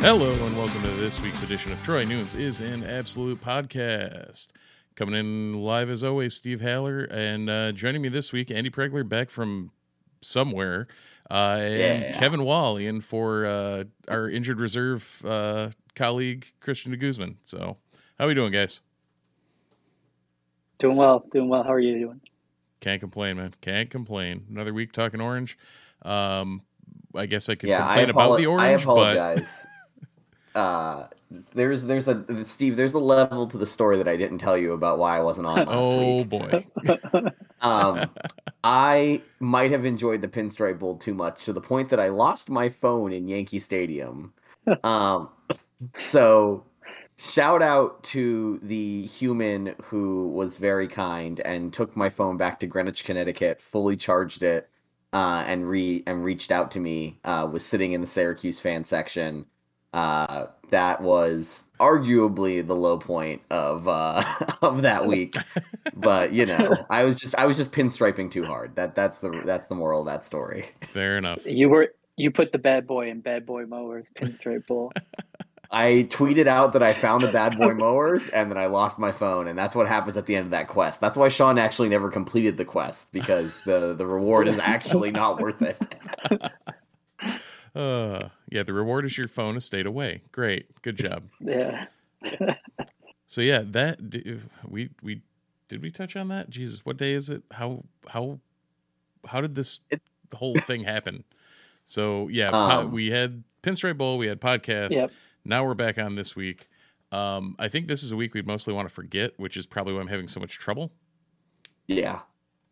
Hello and welcome to this week's edition of Troy Nunes is an absolute podcast. Coming in live as always, Steve Haller, and uh, joining me this week, Andy Pregler back from somewhere, uh, and Yeah. Kevin Wall in for uh, our injured reserve uh, colleague Christian de Guzman. So, how are we doing, guys? Doing well, doing well. How are you doing? Can't complain, man. Can't complain. Another week talking orange. Um, I guess I could yeah, I, complain about apolo- the I orange, but apologize. uh, there's there's a Steve. There's a level to the story that I didn't tell you about why I wasn't on last oh week. boy, Um, I might have enjoyed the Pinstripe Bowl too much to the point that I lost my phone in Yankee Stadium. Um, so shout out to the human who was very kind and took my phone back to Greenwich, Connecticut, fully charged it, uh, and re and reached out to me. Uh, was sitting in the Syracuse fan section. Uh, that was arguably the low point of uh, of that week. but you know, I was just I was just pinstriping too hard. That that's the that's the moral of that story. fair enough. You were you put the bad boy in bad boy mowers pinstripe bowl. I tweeted out that I found the bad boy mowers and then I lost my phone, and that's what happens at the end of that quest. That's why Sean actually never completed the quest because the the reward is actually not worth it. Uh, yeah, the reward is your phone has stayed away. Great, good job. Yeah. So yeah, that we we did we touch on that? Jesus, what day is it? How how how did this It- whole thing happen? So yeah, po- Um, we had Pinstripe Bowl, we had podcast. Yep. Now we're back on this week. Um, I think this is a week we'd mostly want to forget, which is probably why I'm having so much trouble. Yeah.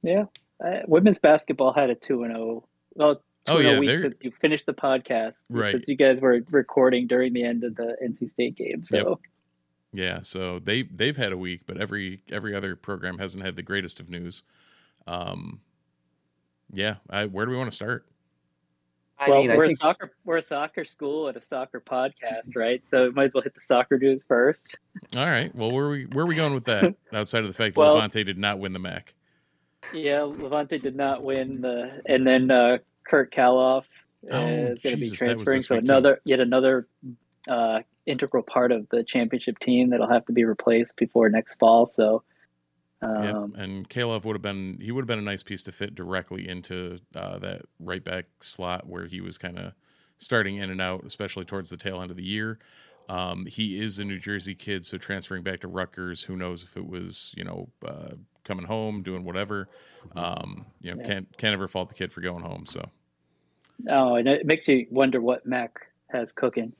Yeah. Uh, women's basketball had a two and zero. Well, two Oh, and yeah, week they're- since you finished the podcast. Right. Since you guys were recording during the end of the NC State game. So Yeah, so they they've had a week, but every every other program hasn't had the greatest of news. Um, yeah, I, where do we want to start? I well, mean, we're think a soccer we're a soccer school and a soccer podcast, right? So might as well hit the soccer news first. All right. Well, where are we where are we going with that? Outside of the fact that Well- Levonte did not win the MAC. Yeah, Levonte did not win the, and then uh, Kurt Kalov Oh, is going to be Jesus, that was transferring. this So week, too. another, yet another uh, integral part of the championship team that'll have to be replaced before next fall. So, Yep. um, And Kalov would have been he would have been a nice piece to fit directly into uh, that right back slot where he was kind of starting in and out, especially towards the tail end of the year. Um, he is a New Jersey kid, so transferring back to Rutgers, who knows if it was you know uh, coming home, doing whatever. Um, you know, Yeah. can't can't ever fault the kid for going home. So, oh, and it makes you wonder what Mac has cooking.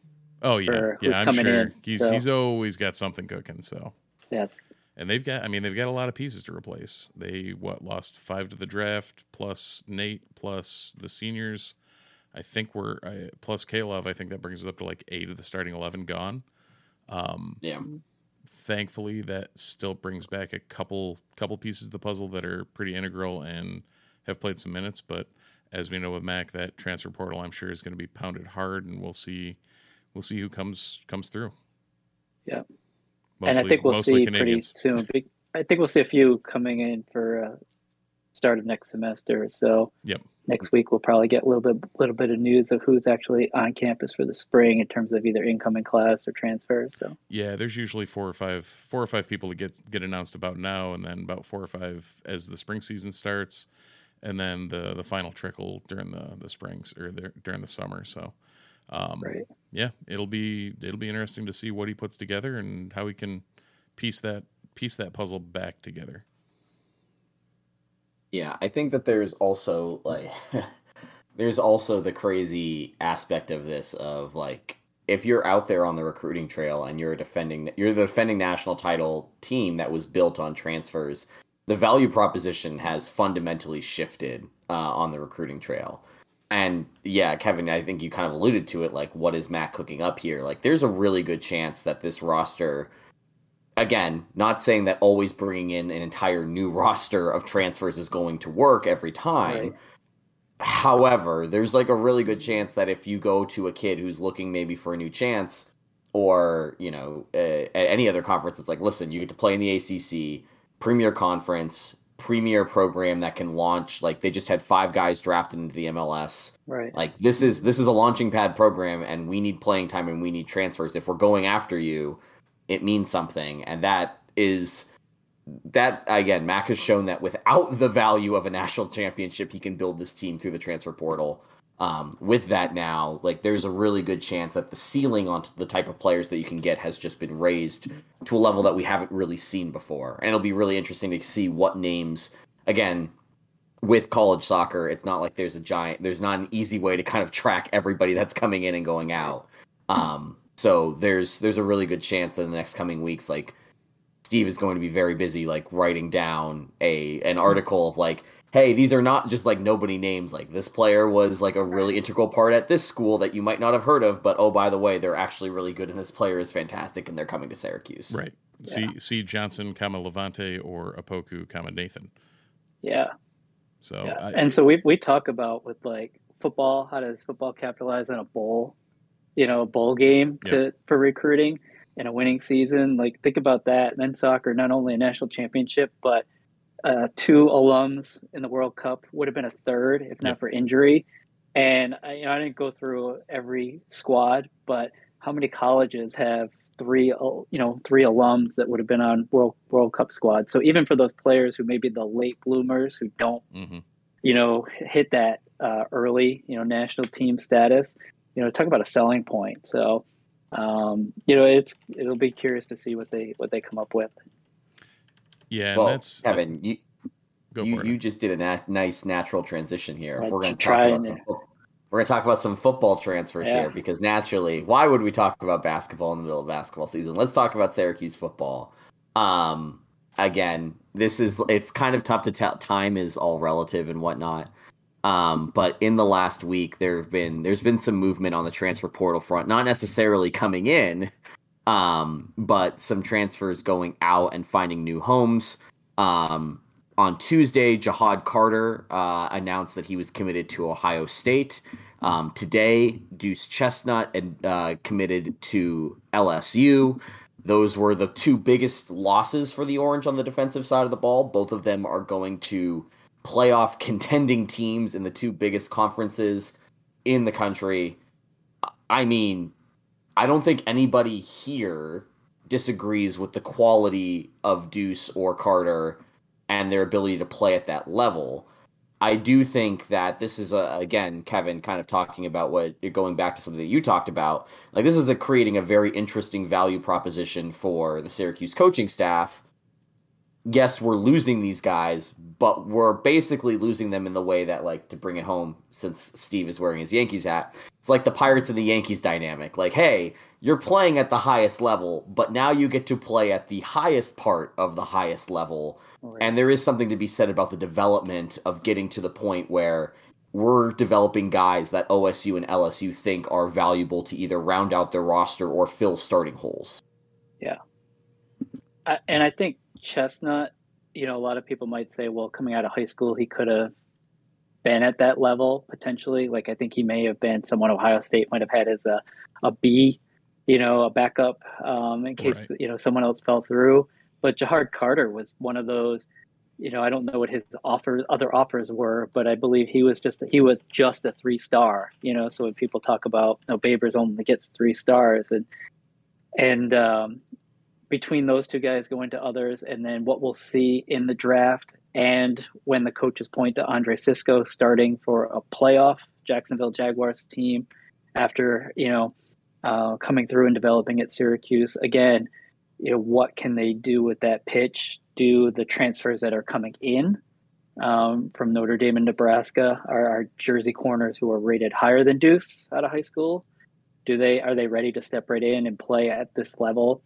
oh yeah, yeah, I'm sure in, he's so- he's always got something cooking. So. Yes. And they've got, I mean, they've got a lot of pieces to replace. They, what, lost five to the draft, plus Nate, plus the seniors. I think we're, I, plus Kalov, I think that brings us up to like eight of the starting 11 gone. Um, yeah. thankfully, that still brings back a couple, couple pieces of the puzzle that are pretty integral and have played some minutes. But as we know with Mac, that transfer portal, I'm sure, is going to be pounded hard and we'll see, we'll see who comes, comes through. Yeah. Mostly, and I think we'll see Canadians. pretty soon. I think we'll see a few coming in for uh, start of next semester. So Yep. next week we'll probably get a little bit little bit of news of who's actually on campus for the spring in terms of either incoming class or transfer. So Yeah, there's usually four or five four or five people to get get announced about now, and then about four or five as the spring season starts, and then the the final trickle during the the springs or the, during the summer. So, um, right. yeah, it'll be it'll be interesting to see what he puts together and how he can piece that piece that puzzle back together. Yeah, I think that there's also like there's also the crazy aspect of this of like if you're out there on the recruiting trail and you're a defending you're the defending national title team that was built on transfers, the value proposition has fundamentally shifted uh, on the recruiting trail. And yeah, Kevin, I think you kind of alluded to it. Like, what is Matt cooking up here? Like, there's a really good chance that this roster again, not saying that always bringing in an entire new roster of transfers is going to work every time. Right. However, there's like a really good chance that if you go to a kid who's looking maybe for a new chance, or you know, uh, at any other conference, it's like, listen, you get to play in the ACC, premier conference, premier program that can launch. Like they just had five guys drafted into the MLS. Right. Like this is this is a launching pad program, and we need playing time and we need transfers. If we're going after you, it means something, and that is that again. Mac has shown that without the value of a national championship, he can build this team through the transfer portal. Um, with that now, like there's a really good chance that the ceiling on the type of players that you can get has just been raised to a level that we haven't really seen before, and it'll be really interesting to see what names again with college soccer, it's not like there's a giant, there's not an easy way to kind of track everybody that's coming in and going out. Um, so there's there's a really good chance that in the next coming weeks, like Steve is going to be very busy, like writing down a an article of like, hey, these are not just like nobody names. Like this player was like a really integral part at this school that you might not have heard of, but oh by the way, they're actually really good, and this player is fantastic, and they're coming to Syracuse. Right. See see Johnson, comma Levonte, or Opoku, comma Nathan. Yeah. So yeah. I, and so we we talk about with like football, how does football capitalize on a bowl, you know, a bowl game to for recruiting in a winning season? Like think about that. Then soccer, not only a national championship, but uh, two alums in the World Cup would have been a third if not Yep. for injury. And I, you know, I didn't go through every squad, but how many colleges have three, you know, three alums that would have been on World World Cup squad? So even for those players who may be the late bloomers who don't mhm. you know, hit that uh, early, you know, national team status, you know, talk about a selling point. So, um, you know, it's it'll be curious to see what they what they come up with. Yeah, and Well, that's Kevin, you go you, for it. you just did a na- nice natural transition here. If we're going to talk about some, to. fo- we're going to talk about some football transfers Yeah. here because naturally, why would we talk about basketball in the middle of basketball season? Let's talk about Syracuse football. Um, again, this is it's kind of tough to tell. Time is all relative and whatnot. Um, but in the last week, there have been there's been some movement on the transfer portal front, not necessarily coming in, um, but some transfers going out and finding new homes. Um, on Tuesday, Ja'Had Carter uh, announced that he was committed to Ohio State. Um, today, Deuce Chestnut and, uh, committed to LSU. Those were the two biggest losses for the Orange on the defensive side of the ball. Both of them are going to playoff contending teams in the two biggest conferences in the country. I mean, I don't think anybody here disagrees with the quality of Deuce or Carter and their ability to play at that level. I do think that this is a again, Kevin, kind of talking about what you're going back to something that you talked about. Like this is a creating a very interesting value proposition for the Syracuse coaching staff. Yes, we're losing these guys, but we're basically losing them in the way that, like, to bring it home, since Steve is wearing his Yankees hat, it's like the Pirates and the Yankees dynamic. Like, hey, you're playing at the highest level, but now you get to play at the highest part of the highest level. And there is something to be said about the development of getting to the point where we're developing guys that OSU and LSU think are valuable to either round out their roster or fill starting holes. I, and I think Chestnut, you know, a lot of people might say, well, coming out of high school, he could have been at that level potentially. Like I think he may have been someone Ohio State might have had as a a B, you know, a backup um, in case Right. you know someone else fell through. But Ja'Had Carter was one of those you know, I don't know what his offer other offers were, but I believe he was just he was just a three star. You know, so when people talk about you know, Babers only gets three stars, and and um, between those two guys going to others, and then what we'll see in the draft, and when the coaches point to Andre Cisco starting for a playoff Jacksonville Jaguars team after you know uh, coming through and developing at Syracuse again. You know what can they do with that pitch? Do the transfers that are coming in um, from Notre Dame and Nebraska are our Jersey corners who are rated higher than Deuce out of high school? Do they are they ready to step right in and play at this level?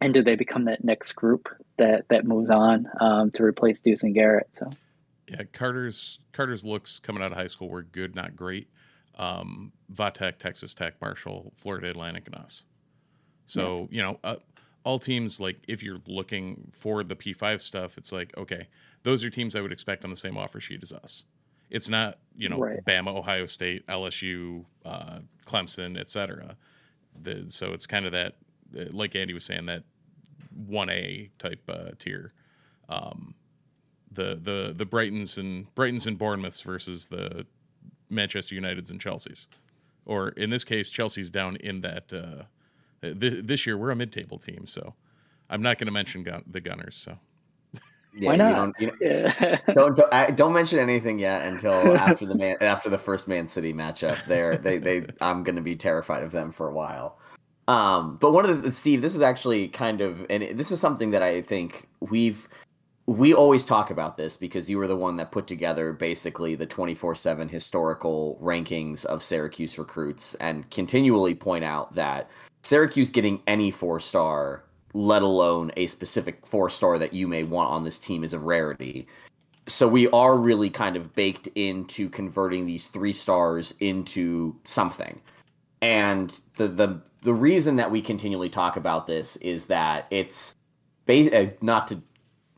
And do they become that next group that that moves on um, to replace Deuce and Garrett? So yeah, Carter's Carter's looks coming out of high school were good, not great. Um, Vatech, Texas Tech, Marshall, Florida Atlantic, and us. So yeah. you know, uh, all teams like if you're looking for the P5 stuff, it's like okay, those are teams I would expect on the same offer sheet as us. It's not you know right. Bama, Ohio State, LSU, uh, Clemson, etc. So it's kind of that, like Andy was saying, that one A type uh, tier. Um, the the the Brightons and Brightons and Bournemouths versus the Manchester Uniteds and Chelsea's, or in this case, Chelsea's down in that. Uh, th- this year, we're a mid-table team, so I'm not going to mention gun- the Gunners. So. Yeah, Why not? You don't, you yeah. don't, don't, don't mention anything yet until after the man after the first Man City matchup. There, they they I'm going to be terrified of them for a while. Um, but one of the Steve, this is actually kind of, and this is something that I think we've we always talk about this because you were the one that put together basically the 24/7 historical rankings of Syracuse recruits and continually point out that Syracuse getting any 4-star let alone a specific 4-star that you may want on this team is a rarity. So we are really kind of baked into converting these 3 stars into something. And the the the reason that we continually talk about this is that it's uh, not to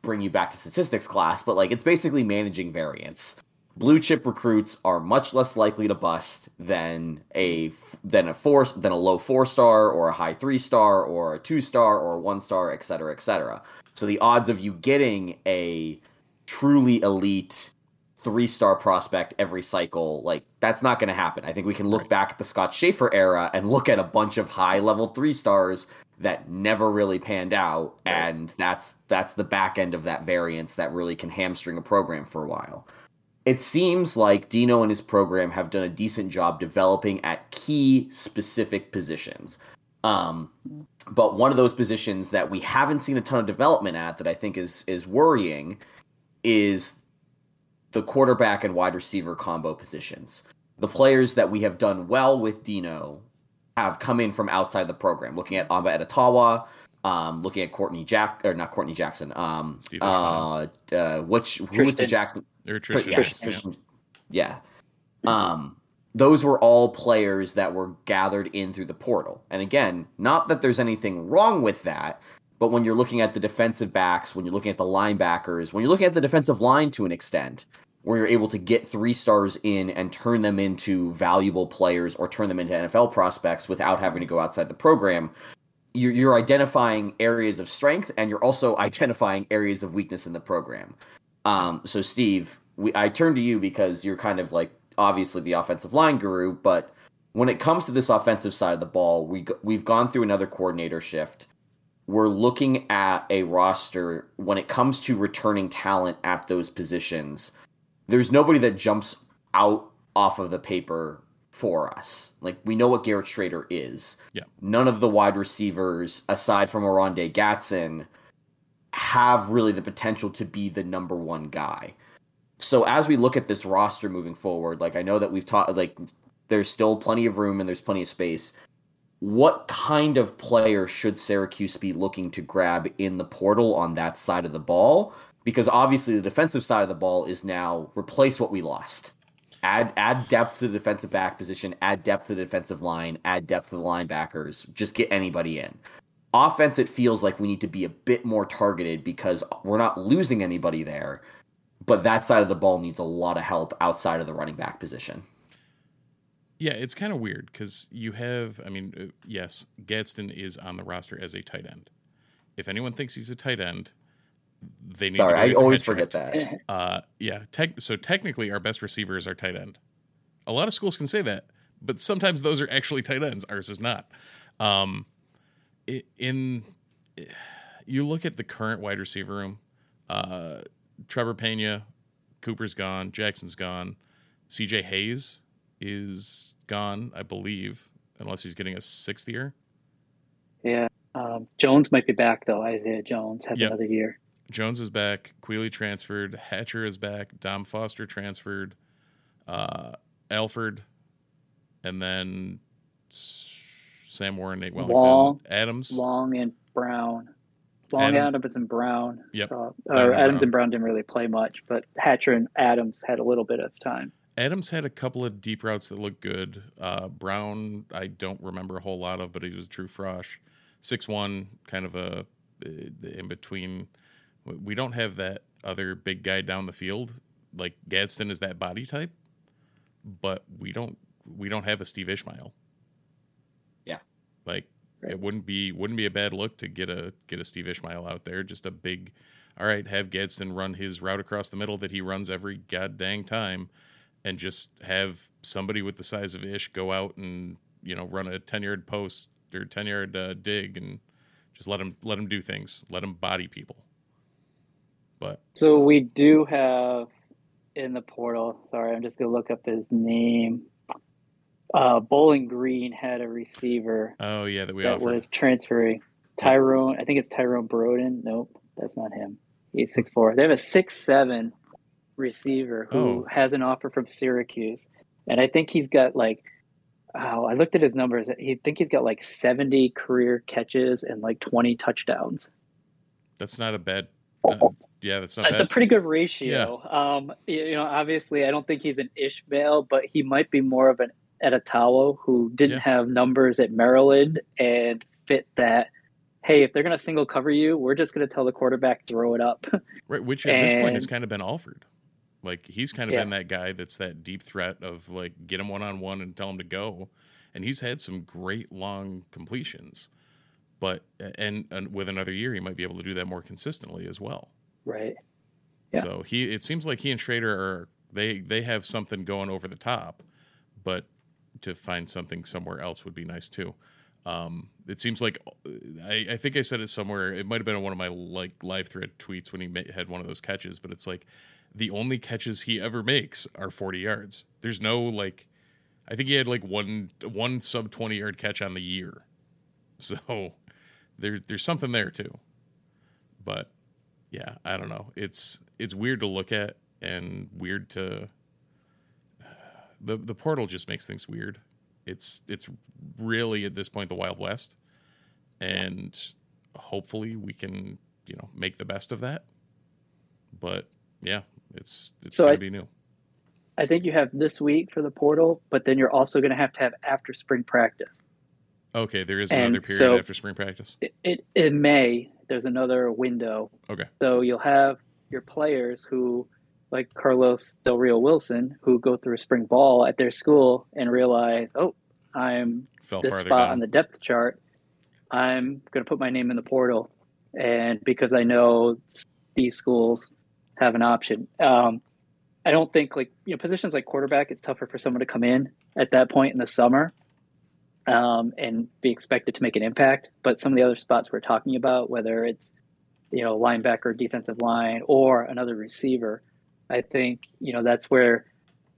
bring you back to statistics class, but like it's basically managing variance. Blue chip recruits are much less likely to bust than a than a four than a low four star or a high three star or a two star or a one star, et cetera, et cetera. So the odds of you getting a truly elite three star prospect every cycle, like that's not going to happen. I think we can look right. back at the Scott Shafer era and look at a bunch of high level three stars that never really panned out right. and that's that's the back end of that variance that really can hamstring a program for a while it seems like dino and his program have done a decent job developing at key specific positions um, but one of those positions that we haven't seen a ton of development at that i think is is worrying is the quarterback and wide receiver combo positions the players that we have done well with dino have come in from outside the program. Looking at Amba Etta-Tawo, um, looking at Courtney Jack or not Courtney Jackson. Um, uh, uh, which who was the Jackson? Or Tristan. Yeah, Tristan. yeah. Um, those were all players that were gathered in through the portal. And again, not that there's anything wrong with that, but when you're looking at the defensive backs, when you're looking at the linebackers, when you're looking at the defensive line to an extent, where you're able to get three stars in and turn them into valuable players or turn them into NFL prospects without having to go outside the program, you're, you're identifying areas of strength and you're also identifying areas of weakness in the program. Um, so, Steve, we, I turn to you because you're kind of like obviously the offensive line guru, but when it comes to this offensive side of the ball, we we've gone through another coordinator shift. We're looking at a roster when it comes to returning talent at those positions there's nobody that jumps out off of the paper for us. Like we know what Garrett Shrader is. Yeah. None of the wide receivers, aside from Oronde Gadsden, have really the potential to be the number one guy. So as we look at this roster moving forward, like I know that we've taught like there's still plenty of room and there's plenty of space. What kind of player should Syracuse be looking to grab in the portal on that side of the ball? Because obviously the defensive side of the ball is now replace what we lost. Add add depth to the defensive back position, add depth to the defensive line, add depth to the linebackers, just get anybody in. Offense, it feels like we need to be a bit more targeted because we're not losing anybody there, but that side of the ball needs a lot of help outside of the running back position. Yeah, it's kind of weird because you have, I mean, uh, yes, Gadsden is on the roster as a tight end. If anyone thinks he's a tight end, they need. Sorry, to go I get their always forget that. Uh, yeah. Tech, so technically, our best receiver is our tight end. A lot of schools can say that, but sometimes those are actually tight ends. Ours is not. Um, in you look at the current wide receiver room, uh, Trevor Pena, Cooper's gone, Jackson's gone, C.J. Hayes is gone, I believe, unless he's getting a sixth year. Yeah. Um, Jones might be back though. Isaiah Jones has Yep. another year. Jones is back. Queely transferred. Hatcher is back. Dom Foster transferred. Uh, Alford, and then Sam Warren, Nate Wellington, Long- Adams. Long and Brown. Long Adam- Adams and Brown. Yep. So, or and Adams Brown. and Brown didn't really play much, but Hatcher and Adams had a little bit of time. Adams had a couple of deep routes that looked good. Uh, Brown, I don't remember a whole lot of, but he was true frosh. Six one, kind of a uh, in between. We don't have that other big guy down the field. Like Gadsden is that body type, but we don't we don't have a Steve Ishmael. Yeah. like Right. it wouldn't be wouldn't be a bad look to get a get a Steve Ishmael out there. Just a big, all right, have Gadsden run his route across the middle that he runs every god dang time, and just have somebody with the size of Ish go out and you know run a ten yard post or ten yard uh, dig and just let him let him do things, let him body people. But So we do have in the portal. Sorry, I'm just gonna look up his name. Uh, Bowling Green had a receiver oh yeah, that we that offered. was transferring. Tyrone, I think it's Tyrone Broden. Nope, that's not him. He's six four. They have a six seven receiver who Oh. has an offer from Syracuse, and I think he's got like. Oh, I looked at his numbers. He think he's got like seventy career catches and like twenty touchdowns. That's not a bad. Uh, yeah, that's not It's a pretty good ratio. Um, you you know, obviously, I don't think he's an Ishmael, but he might be more of an Etta-Tawo who didn't Yeah. have numbers at Maryland and fit that. Hey, if they're going to single cover you, we're just going to tell the quarterback throw it up. Right, which at this point has kind of been offered. Like he's kind of Yeah. been that guy that's that deep threat of like get him one on one and tell him to go, and he's had some great long completions, but and, and with another year he might be able to do that more consistently as well. Right. Yeah. So he it seems like he and Shrader are they they have something going over the top, but to find something somewhere else would be nice too. Um, it seems like I, I think I said it somewhere. It might have been in one of my like live thread tweets when he ma- had one of those catches, but it's like the only catches he ever makes are 40 yards. There's no like, I think he had like one one sub 20 yard catch on the year, so there there's something there too. But yeah, I don't know. It's it's weird to look at and weird to the the portal just makes things weird. It's it's really at this point the Wild West, and hopefully we can you know make the best of that. But yeah, it's it's So gonna I- be new. I think you have this week for the portal, but then you're also going to have to have after spring practice. Okay, there is and another period so- after spring practice. It, it, in May, there's another window Okay, So you'll have your players who, like Carlos Del Rio Wilson, who go through spring ball at their school and realize, oh, I'm fell this spot down. on the depth chart. I'm going to put my name in the portal, and because I know these schools have an option. Um, I don't think like you know positions like quarterback. It's tougher for someone to come in at that point in the summer um, and be expected to make an impact. But some of the other spots we're talking about, whether it's you know linebacker, defensive line, or another receiver, I think you know that's where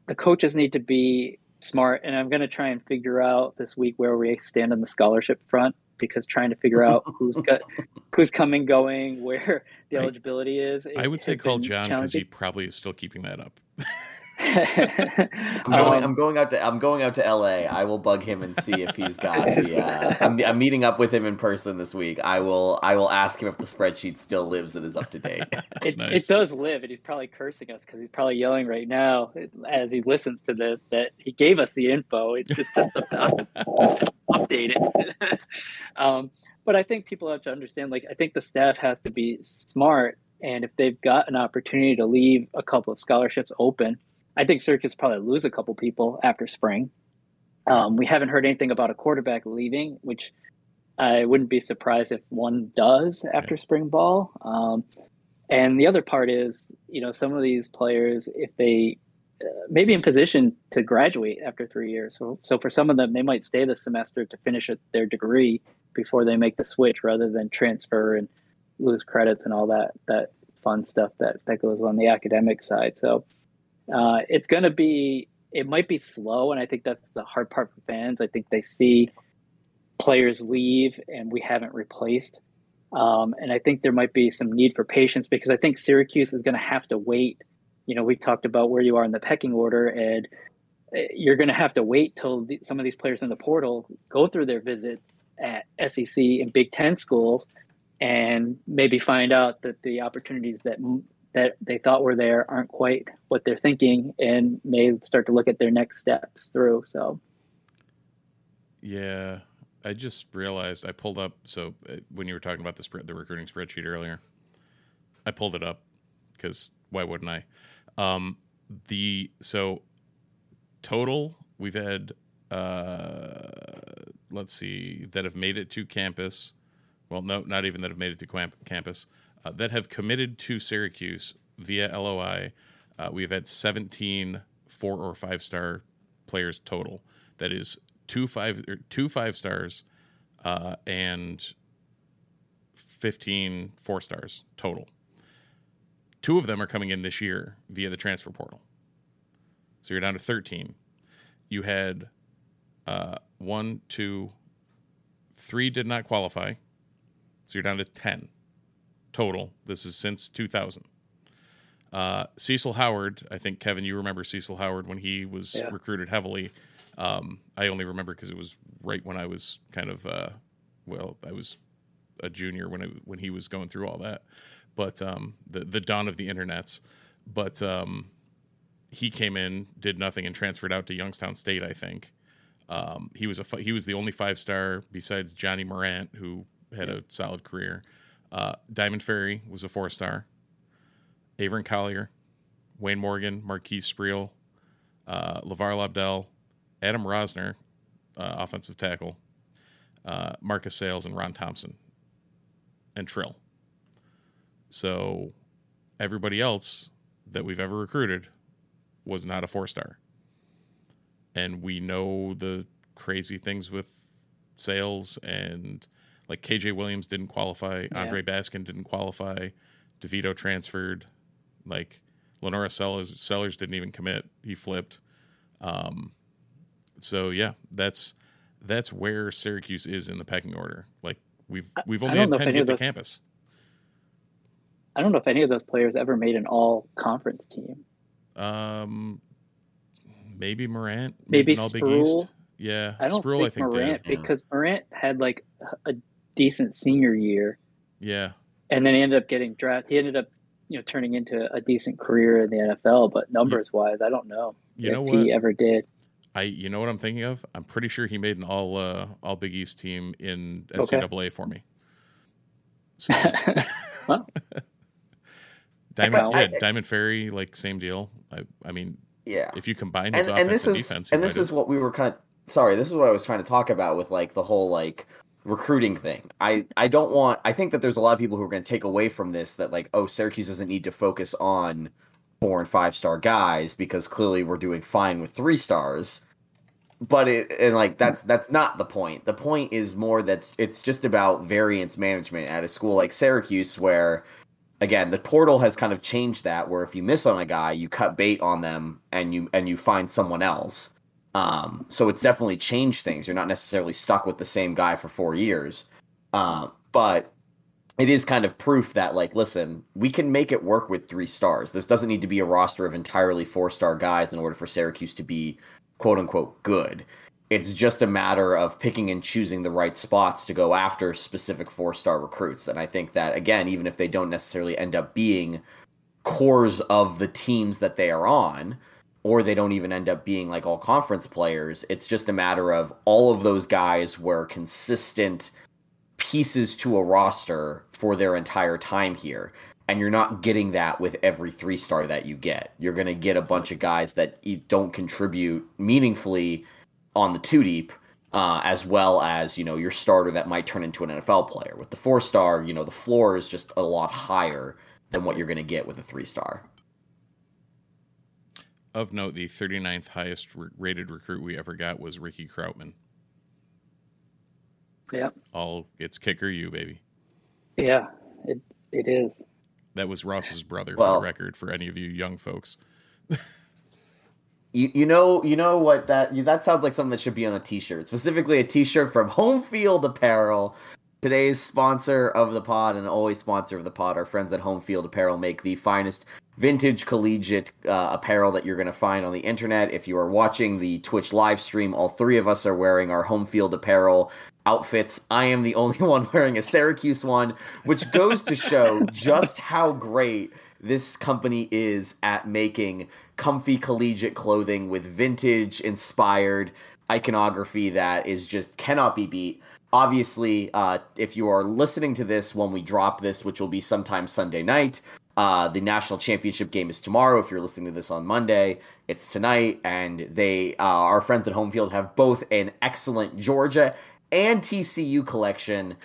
the coaches need to be smart. And I'm going to try and figure out this week where we stand on the scholarship front because trying to figure out who's got who's coming, going, where the I- eligibility is. I would say call John because he probably is still keeping that up. I'm going, Um, I'm going out to I'm going out to LA. I will bug him and see if he's got the. Uh, I'm, I'm meeting up with him in person this week. I will I will ask him if the spreadsheet still lives and is up to date. it, Nice. it does live, and he's probably cursing us because he's probably yelling right now as he listens to this that he gave us the info. It's just up to us to update it. um, but I think people have to understand. Like, I think the staff has to be smart, and if they've got an opportunity to leave a couple of scholarships open, I think Syracuse probably lose a couple people after spring. Um, we haven't heard anything about a quarterback leaving, which I wouldn't be surprised if one does after spring ball. Um, And the other part is, you know, some of these players, if they uh, maybe in position to graduate after three years. So, so for some of them, they might stay the semester to finish their degree before they make the switch, rather than transfer and lose credits and all that that fun stuff that that goes on the academic side. So, uh, it's going to be it might be slow, and I think that's the hard part for fans. I think they see players leave and we haven't replaced. Um, and I think there might be some need for patience because I think Syracuse is going to have to wait. You know, we talked about where you are in the pecking order, and eh, you're going to have to wait till the, some of these players in the portal go through their visits at SEC and Big Ten schools, and maybe find out that the opportunities that that they thought were there aren't quite what they're thinking, and may start to look at their next steps through. So, yeah, I just realized I pulled up. So uh, when you were talking about the spread, the recruiting spreadsheet earlier, I pulled it up because why wouldn't I? Um, the so total we've had uh, let's see that have made it to campus. Well, no, not even that have made it to camp- campus. Uh, that have committed to Syracuse via LOI. Uh, we've had 17 four or five star players total. That is two five or two five stars, uh, and 15 four stars total. Two of them are coming in this year via the transfer portal. So you're down to 13. You had uh, one, two, three did not qualify. So you're down to 10 total. This is since 2000. Uh, Cecil Howard, I think Kevin, you remember Cecil Howard when he was yeah. recruited heavily. Um, I only remember because it was right when I was kind of uh, well, I was a junior when I, when he was going through all that. But um, the the dawn of the internets. But um, he came in, did nothing, and transferred out to Youngstown State. I think um, he was a he was the only five star besides Johnny Morant who had a solid career. Uh, Diamond Ferri was a four star. Avron Collier, Wayne Morgan, Marquise Spreel, uh, LaVar Lobdell, Adam Rosner, uh, offensive tackle, uh, Marcus Sales, and Ron Thompson, and Trill. So everybody else that we've ever recruited was not a four star. And we know the crazy things with sales and like KJ Williams didn't qualify, yeah. Andre Baskin didn't qualify, DeVito transferred, like LaNorris Sellers, Sellers didn't even commit, he flipped. Um, so yeah, that's that's where Syracuse is in the pecking order. Like we've we've only had ten get to campus. I don't know if any of those players ever made an all conference team. Um, maybe Morant, maybe all Big East. Yeah, I don't Sproul, think I think Morant did. because Morant had like a decent senior year. Yeah, and then he ended up getting drafted. He ended up, you know, turning into a decent career in the NFL. But numbers wise, I don't know you if know what? he ever did. I you know what I'm thinking of? I'm pretty sure he made an all uh, all Big East team in NCAA okay. for me. So. Diamond, yeah, Diamond Ferri, like same deal. I, I mean, yeah. If you combine his and, offense and, this and is, defense, and this is what we were kind of sorry. This is what I was trying to talk about with like the whole like recruiting thing. I I don't want. I think that there's a lot of people who are going to take away from this that like, oh, Syracuse doesn't need to focus on four and five star guys because clearly we're doing fine with three stars but it and like that's that's not the point the point is more that it's just about variance management at a school like syracuse where again the portal has kind of changed that where if you miss on a guy you cut bait on them and you and you find someone else um, so it's definitely changed things. You're not necessarily stuck with the same guy for four years. Um, but it is kind of proof that like listen we can make it work with three stars. This doesn't need to be a roster of entirely four star guys in order for syracuse to be quote unquote good. It's just a matter of picking and choosing the right spots to go after specific four star recruits. And i think that again even if they don't necessarily end up being cores of the teams that they are on or they don't even end up being like all conference players it's just a matter of all of those guys were consistent pieces to a roster for their entire time here. And you're not getting that with every three star that you get. You're going to get a bunch of guys that don't contribute meaningfully on the two deep, uh, as well as you know your starter that might turn into an NFL player. With the four star, you know the floor is just a lot higher than what you're going to get with a three star. Of note, the 39th highest rated recruit we ever got was Ricky Krautman. Yeah. All it's kicker you, baby. Yeah, it it is. That was Ross's brother Well- for the record for any of you young folks. You, you know you know what that you, that sounds like something that should be on a t-shirt specifically a t-shirt from Home Field Apparel today's sponsor of the pod and always sponsor of the pod our friends at Home Field Apparel make the finest vintage collegiate uh, apparel that you're going to find on the internet if you are watching the Twitch live stream all three of us are wearing our Home Field Apparel outfits I am the only one wearing a Syracuse one which goes to show just how great this company is at making comfy collegiate clothing with vintage inspired iconography that is just cannot be beat. Obviously, uh, if you are listening to this when we drop this, which will be sometime Sunday night, uh, the national championship game is tomorrow. If you're listening to this on Monday, it's tonight, and they, uh, our friends at Home Field, have both an excellent Georgia and TCU collection.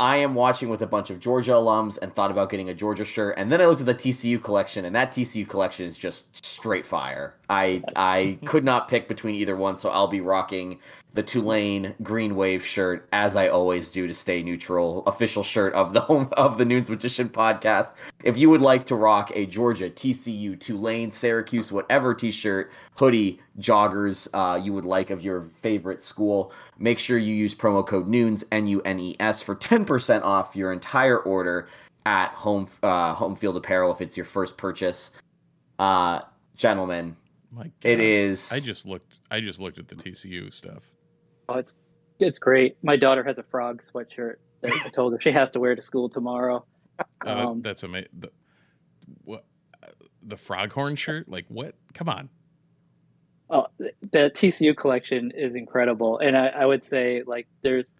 I am watching with a bunch of Georgia alums and thought about getting a Georgia shirt, and then I looked at the TCU collection, and that TCU collection is just straight fire. I I could not pick between either one, so I'll be rocking the Tulane Green Wave shirt as I always do to stay neutral. Official shirt of the home of the Nunes Magician podcast. If you would like to rock a Georgia, TCU, Tulane, Syracuse, whatever T-shirt, hoodie, joggers uh, you would like of your favorite school, make sure you use promo code Nunes N U N E S for ten percent off your entire order at home uh, home field apparel if it's your first purchase. Uh, gentlemen, My God. it is. I just looked. I just looked at the TCU stuff. Oh, it's it's great. My daughter has a frog sweatshirt that I told her she has to wear to school tomorrow. Uh, Um, that's amazing. The, what? The froghorn shirt? Like what? Come on. Oh, th- the TCU collection is incredible, and I, I would say like there's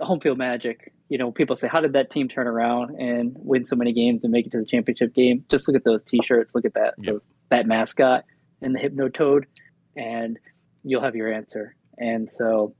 home field magic. You know, people say, "How did that team turn around and win so many games and make it to the championship game?" Just look at those T-shirts. Look at that Yep. those, that mascot and the Hypnotoad, and you'll have your answer. And so,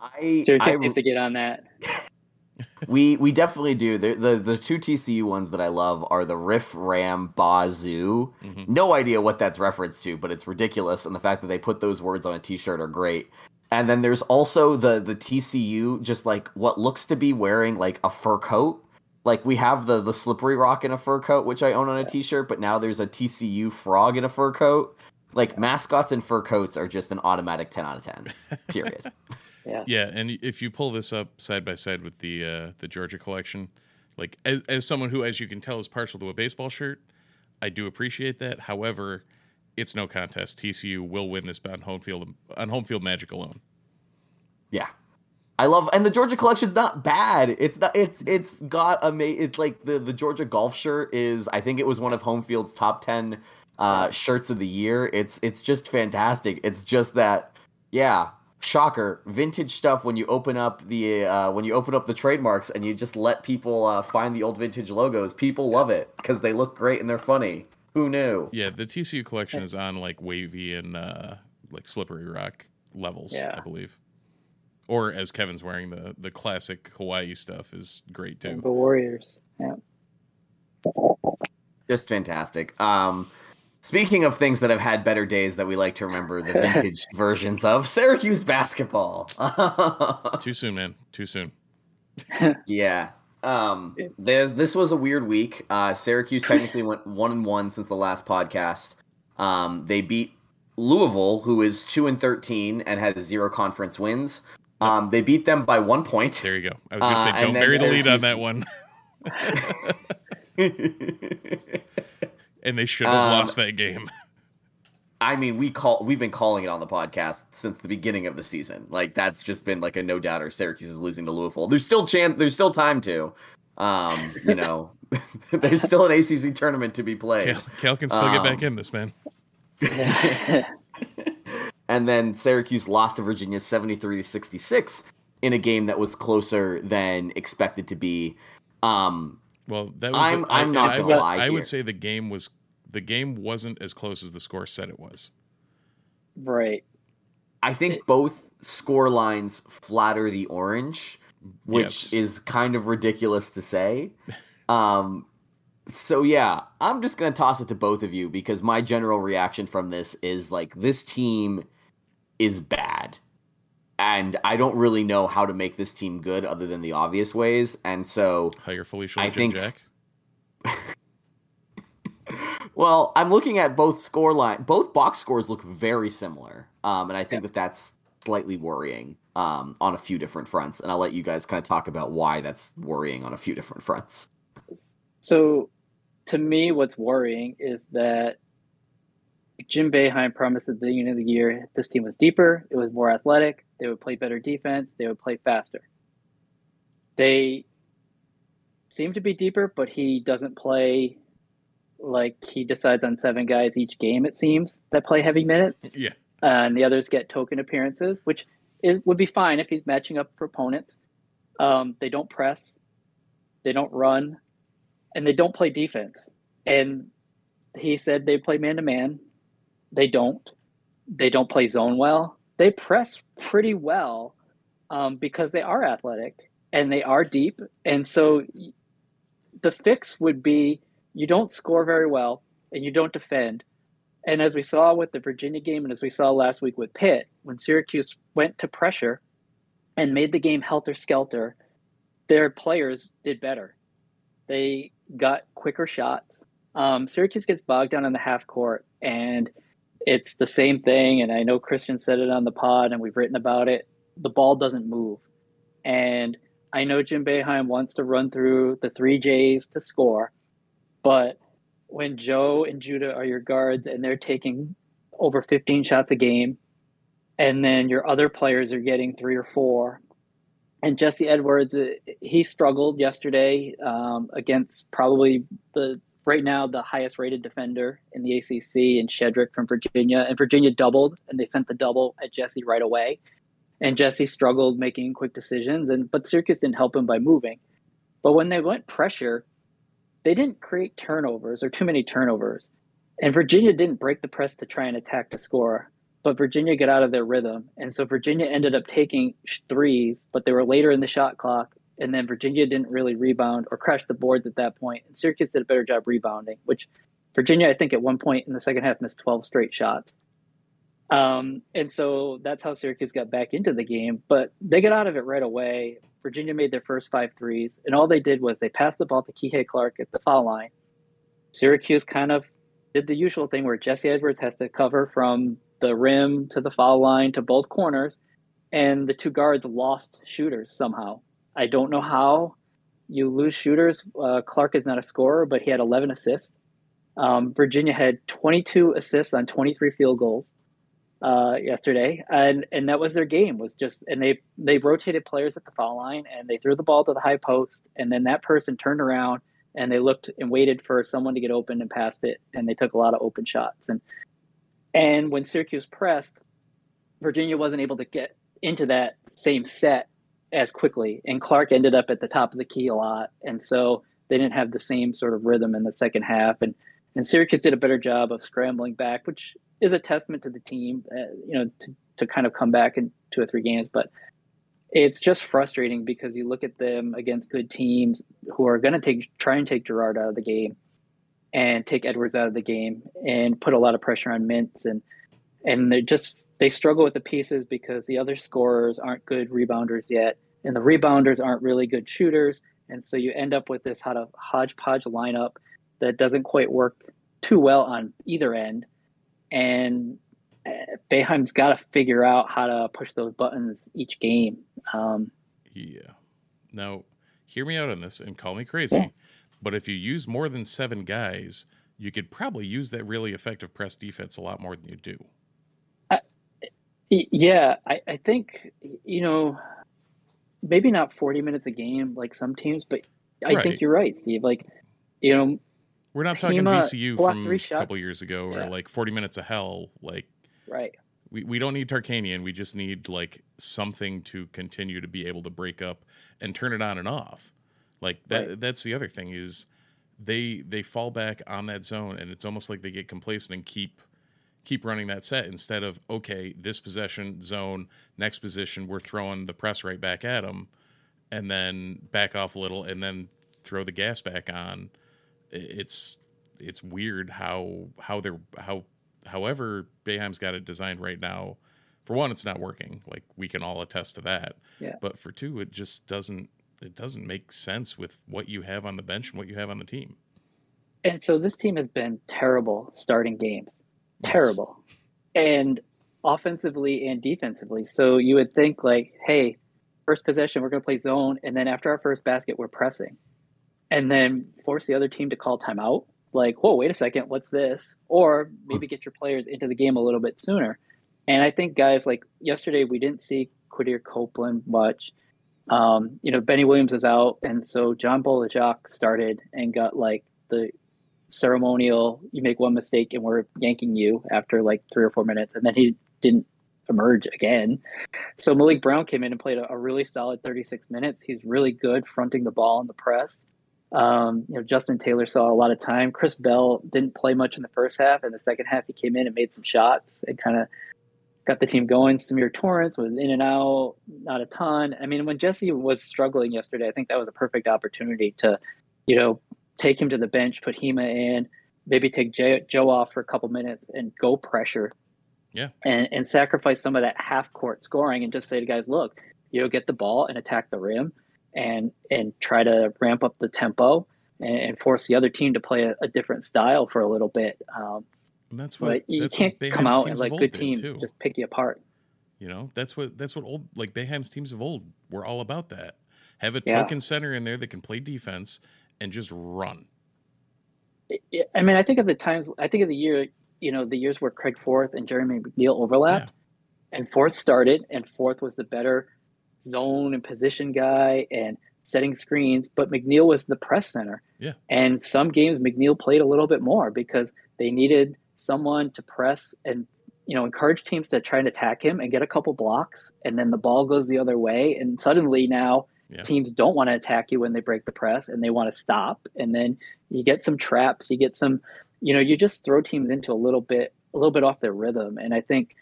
I, Syracuse I needs to get on that. we we definitely do. The, the the two TCU ones that I love are the Riff Ram Bazoo. Mhm. No idea what that's referenced to, but it's ridiculous, and the fact that they put those words on a T-shirt are great. And then there's also the the TCU, just like what looks to be wearing like a fur coat. Like we have the the slippery rock in a fur coat, which I own on a T-shirt, but now there's a TCU frog in a fur coat. Like mascots and fur coats are just an automatic ten out of ten. Period. Yeah. Yeah, and if you pull this up side by side with the uh, the Georgia collection, like as as someone who, as you can tell, is partial to a baseball shirt, I do appreciate that. However, it's no contest. TCU will win this on home field on home field magic alone. Yeah. I love and the Georgia collection's not bad. It's not it's it's got a it's like the the Georgia golf shirt is I think it was one of home field's top 10 uh shirts of the year. It's it's just fantastic. It's just that yeah, shocker, vintage stuff when you open up the uh when you open up the trademarks and you just let people uh find the old vintage logos. People love it cuz they look great and they're funny. Who knew? Yeah, the TCU collection is on like wavy and uh, like slippery rock levels, I believe. Or as Kevin's wearing the the classic Hawaii stuff is great too. The Warriors. Yeah. Just fantastic. Um, speaking of things that have had better days that we like to remember, the vintage versions of Syracuse basketball. Too soon, man. Too soon. yeah. Um, there's this was a weird week. Uh, Syracuse technically went one and one since the last podcast. Um, they beat Louisville, who is two and thirteen and has zero conference wins. Um, they beat them by one point. There you go. I was gonna Uh, say, and don't then bury the lead on that one. And they should have Um, lost that game. I mean, we call we've been calling it on the podcast since the beginning of the season. Like that's just been like a no doubter. Syracuse is losing to Louisville. There's still chance. There's still time to. Um, you know, there's still an ACC tournament to be played. Cal, Cal can still get back Um, in this, man. And then Syracuse lost to Virginia 73 to 66 in a game that was closer than expected to be. Um, Well, that was. I'm- I- I'm not I, gonna would- lie I here. would say the game was the game wasn't as close as the score said it was. right. I think both score lines flatter the orange, which Yes. is kind of ridiculous to say. Um, so yeah, I'm just gonna toss it to both of you because my general reaction from this is like this team is bad. And I don't really know how to make this team good other than the obvious ways. And so hire Felisha I think Jack. well, I'm looking at both score line. Both box scores look very similar, um, and I think that that's slightly worrying um, on a few different fronts. And I'll let you guys kind of talk about why that's worrying on a few different fronts. So, to me, what's worrying is that Jim Boeheim promised at the beginning of the year this team was deeper, it was more athletic, they would play better defense, they would play faster. They seem to be deeper, but he doesn't play like he decides on seven guys each game. It seems that play heavy minutes. Yeah, and the others get token appearances, which is would be fine if he's matching up for opponents. Um, they don't press, they don't run, and they don't play defense. And he said they play man to man. They don't. They don't play zone well. They press pretty well um, because they are athletic and they are deep. And so the fix would be you don't score very well and you don't defend. And as we saw with the Virginia game and as we saw last week with Pitt, when Syracuse went to pressure and made the game helter skelter, their players did better. They got quicker shots. Um, Syracuse gets bogged down in the half court, and it's the same thing. And I know Christian said it on the pod, and we've written about it. The ball doesn't move. And I know Jim Boeheim wants to run through the three J's to score, but when Joe and Judah are your guards and they're taking over 15 shots a game, and then your other players are getting three or four, and Jesse Edwards, uh, he struggled yesterday um, against probably the right now the highest rated defender in the ACC and Shedrick from Virginia. And Virginia doubled, and they sent the double at Jesse right away. And Jesse struggled making quick decisions, and but Syracuse didn't help him by moving. But when they went pressure, they didn't create turnovers or too many turnovers. And Virginia didn't break the press to try and attack the score but Virginia got out of their rhythm. And so Virginia ended up taking threes, but they were later in the shot clock. And then Virginia didn't really rebound or crash the boards at that point. And Syracuse did a better job rebounding, which Virginia, I think, at one point in the second half missed 12 straight shots. Um, and so that's how Syracuse got back into the game. But they got out of it right away. Virginia made their first five threes, and all they did was they passed the ball to Kihei Clark at the foul line. Syracuse kind of did the usual thing where Jesse Edwards has to cover from the rim to the foul line to both corners, and the two guards lost shooters somehow. I don't know how you lose shooters. Uh, Clark is not a scorer, but he had 11 assists. Um, Virginia had 22 assists on 23 field goals uh, yesterday, and and that was their game. Was just and they they rotated players at the foul line, and they threw the ball to the high post, and then that person turned around and they looked and waited for someone to get open and passed it, and they took a lot of open shots. And and when Syracuse pressed, Virginia wasn't able to get into that same set as quickly. And Clark ended up at the top of the key a lot. And so they didn't have the same sort of rhythm in the second half. And, and Syracuse did a better job of scrambling back, which is a testament to the team, uh, you know, to, to kind of come back in two or three games. But it's just frustrating because you look at them against good teams who are going to take try and take Girard out of the game and take Edwards out of the game and put a lot of pressure on Mintz and and they just they struggle with the pieces because the other scorers aren't good rebounders yet and the rebounders aren't really good shooters and so you end up with this kind of hodgepodge lineup that doesn't quite work too well on either end and uh, Boeheim's got to figure out how to push those buttons each game. Um, yeah. Now, hear me out on this and call me crazy. Yeah. But if you use more than seven guys, you could probably use that really effective press defense a lot more than you do. Uh, yeah, I, I think, you know, maybe not 40 minutes a game like some teams, but I right. think you're right, Steve. Like, you know, we're not talking Pima VCU from a couple years ago yeah. or like 40 minutes of hell. Like, right. We, we don't need Tarkanian. We just need like something to continue to be able to break up and turn it on and off. Like that right. that's the other thing is they they fall back on that zone and it's almost like they get complacent and keep keep running that set instead of okay, this possession zone, next position, we're throwing the press right back at them and then back off a little and then throw the gas back on it's it's weird how how they're how however Boeheim's got it designed right now. For one, it's not working. Like we can all attest to that. Yeah. But for two, it just doesn't it doesn't make sense with what you have on the bench and what you have on the team. And so this team has been terrible starting games. Terrible. And offensively and defensively. So you would think like, hey, first possession, we're going to play zone, and then after our first basket, we're pressing, and then force the other team to call timeout. Like, whoa, wait a second, what's this? Or maybe get your players into the game a little bit sooner. And I think guys like yesterday, we didn't see Quadir Copeland much. Um, you know, Benny Williams is out, and so John Bol Ajak started and got like the ceremonial. You make one mistake, and we're yanking you after like three or four minutes, and then he didn't emerge again. So Maliq Brown came in and played a, a, really solid 36 minutes. He's really good fronting the ball in the press. Um, you know, Justin Taylor saw a lot of time. Chris Bell didn't play much in the first half. In the second half, he came in and made some shots and kind of got the team going. Symir Torrence was in and out, not a ton. I mean, when Jesse was struggling yesterday, I think that was a perfect opportunity to, you know, take him to the bench, put Hima in, maybe take Joe off for a couple minutes and go pressure yeah. And and sacrifice some of that half court scoring and just say to guys, look, you know, get the ball and attack the rim and and try to ramp up the tempo and, and force the other team to play a, a, different style for a little bit. Um, and that's what you that's can't what come out and like good teams too. just pick you apart. You know, that's what that's what old like Boeheim's teams of old were all about. That have a Yeah. token center in there that can play defense and just run. I mean, I think of the times, I think of the year, you know, the years where Craig Forth and Jeremy McNeil overlapped, and Forth started, and Forth was the better zone and position guy and setting screens, but McNeil was the press center. Yeah. And some games McNeil played a little bit more because they needed someone to press and you know encourage teams to try and attack him and get a couple blocks, and then the ball goes the other way, and suddenly now Yeah. teams don't want to attack you when they break the press and they want to stop, and then you get some traps, you get some, you know, you just throw teams into a little bit a little bit off their rhythm, and I think.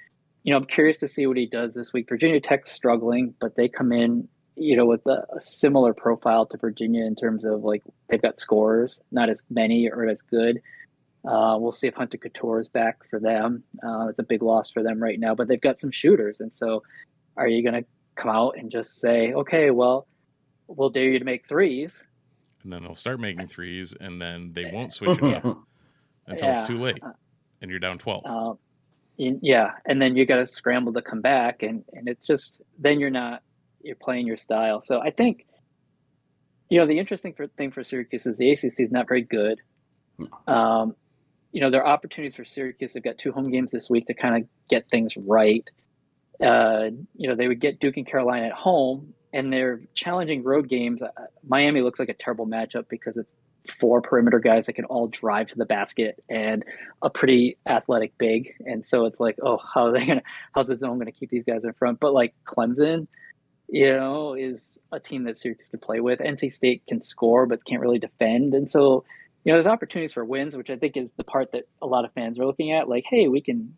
You know, I'm curious to see what he does this week. Virginia Tech's struggling, but they come in you know, with a, a, similar profile to Virginia in terms of like they've got scorers, not as many or as good. Uh, we'll see if Hunter Cattoor is back for them. Uh, it's a big loss for them right now, but they've got some shooters. And so, are you going to come out and just say, okay, well, we'll dare you to make threes? And then they'll start making threes, and then they won't switch it up until it's too late, and you're down twelve. Uh, in- yeah, and then you got to scramble to come back, and and it's just then you're not you're playing your style. So I think, you know, the interesting for, thing for Syracuse is the ACC is not very good. Um, you know, there are opportunities for Syracuse. They've got two home games this week to kind of get things right. Uh, you know, they would get Duke and Carolina at home, and they're challenging road games. Uh, Miami looks like a terrible matchup because it's four perimeter guys that can all drive to the basket and a pretty athletic big. And so it's like, oh, how are they gonna? How's the zone gonna keep these guys in front? But like Clemson, you know, is a team that Syracuse can play with. NC State can score but can't really defend, and so you know, there's opportunities for wins, which I think is the part that a lot of fans are looking at. Like, hey, we can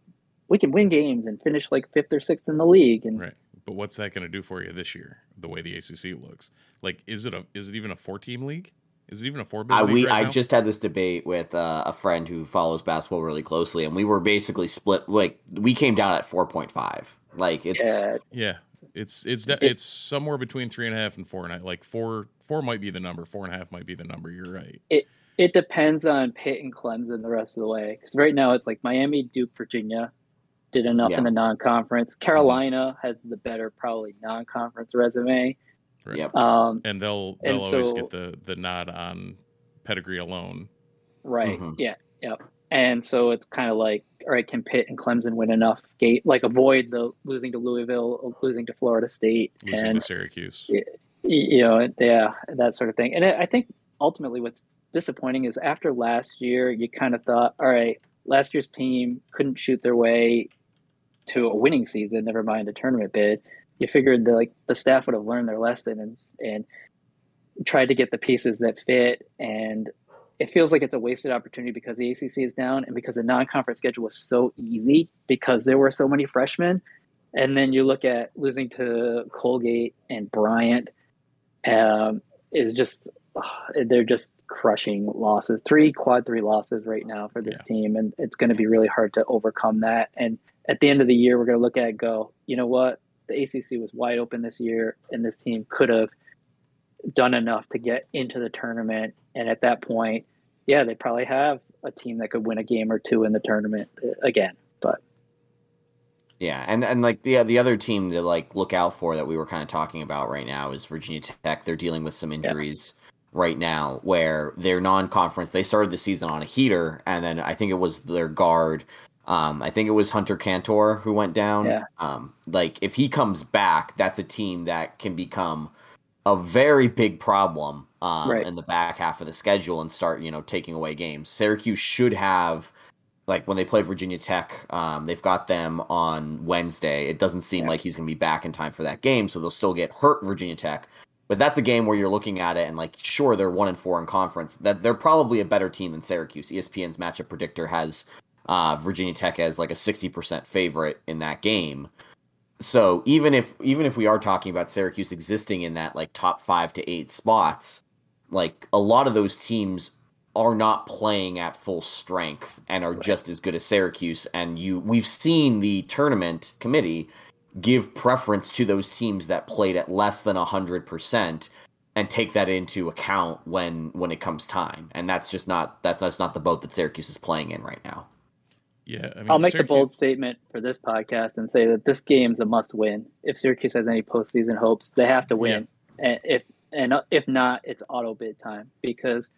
we can win games and finish like fifth or sixth in the league, and Right. But what's that going to do for you this year? The way the ACC looks, like, is it a is it even a four team league? Is it even a four bid I, we right I now? just had this debate with uh, a friend who follows basketball really closely, and we were basically split. Like we came down at four point five. Like it's yeah, it's- yeah, it's it's it's somewhere between three and four a half and four and a half. Like four four might be the number, four and a half might be the number. You're right. it it depends on Pitt and Clemson the rest of the way. Because right now it's like Miami, Duke, Virginia did enough Yeah. in the non-conference. Carolina has the better probably non-conference resume. Right. Yep. Um, And they'll they'll And always so- get the the nod on pedigree alone. right. Mhm. Yeah. Yep. And so it's kind of like, all right, can Pitt and Clemson win enough gate, like avoid the losing to Louisville, losing to Florida State, Losing and to Syracuse. you know, yeah, that sort of thing. And I I think ultimately what's disappointing is after last year, you kind of thought, all right, last year's team couldn't shoot their way to a winning season, never mind a tournament bid. You figured that like the staff would have learned their lesson and and tried to get the pieces that fit. And it feels like it's a wasted opportunity because the ACC is down and because the non-conference schedule was so easy because there were so many freshmen. And then you look at losing to Colgate and Bryant um, is just they're just crushing losses, three quad three losses right now for this yeah. team, and it's going to be really hard to overcome that. And at the end of the year, we're going to look at go, you know what, the ACC was wide open this year, and this team could have done enough to get into the tournament. And at that point, yeah, they probably have a team that could win a game or two in the tournament again. But yeah, and and like the the other team to like look out for that we were kind of talking about right now is Virginia Tech. They're dealing with some injuries yeah. right now where they're non-conference. They started the season on a heater, and then I think it was their guard. Um, I think it was Hunter Cattoor who went down. Yeah. Um, like if he comes back, that's a team that can become a very big problem um, right. in the back half of the schedule and start you know taking away games. Syracuse should have like when they play Virginia Tech, um, they've got them on Wednesday. It doesn't seem yeah. like he's going to be back in time for that game, so they'll still get hurt Virginia Tech. But that's a game where you're looking at it and like, sure, they're one and four in conference. That they're probably a better team than Syracuse. ESPN's matchup predictor has uh, Virginia Tech as like a sixty percent favorite in that game. So even if even if we are talking about Syracuse existing in that like top five to eight spots, like a lot of those teams are not playing at full strength and are right. just as good as Syracuse. And you, we've seen the tournament committee give preference to those teams that played at less than hundred percent and take that into account when when it comes time. And that's just not that's that's not the boat that Syracuse is playing in right now. Yeah, I mean, I'll make Syracuse... a bold statement for this podcast and say that this game's a must win. If Syracuse has any postseason hopes, they have to win. Yeah. And if and uh, if not, it's auto bid time because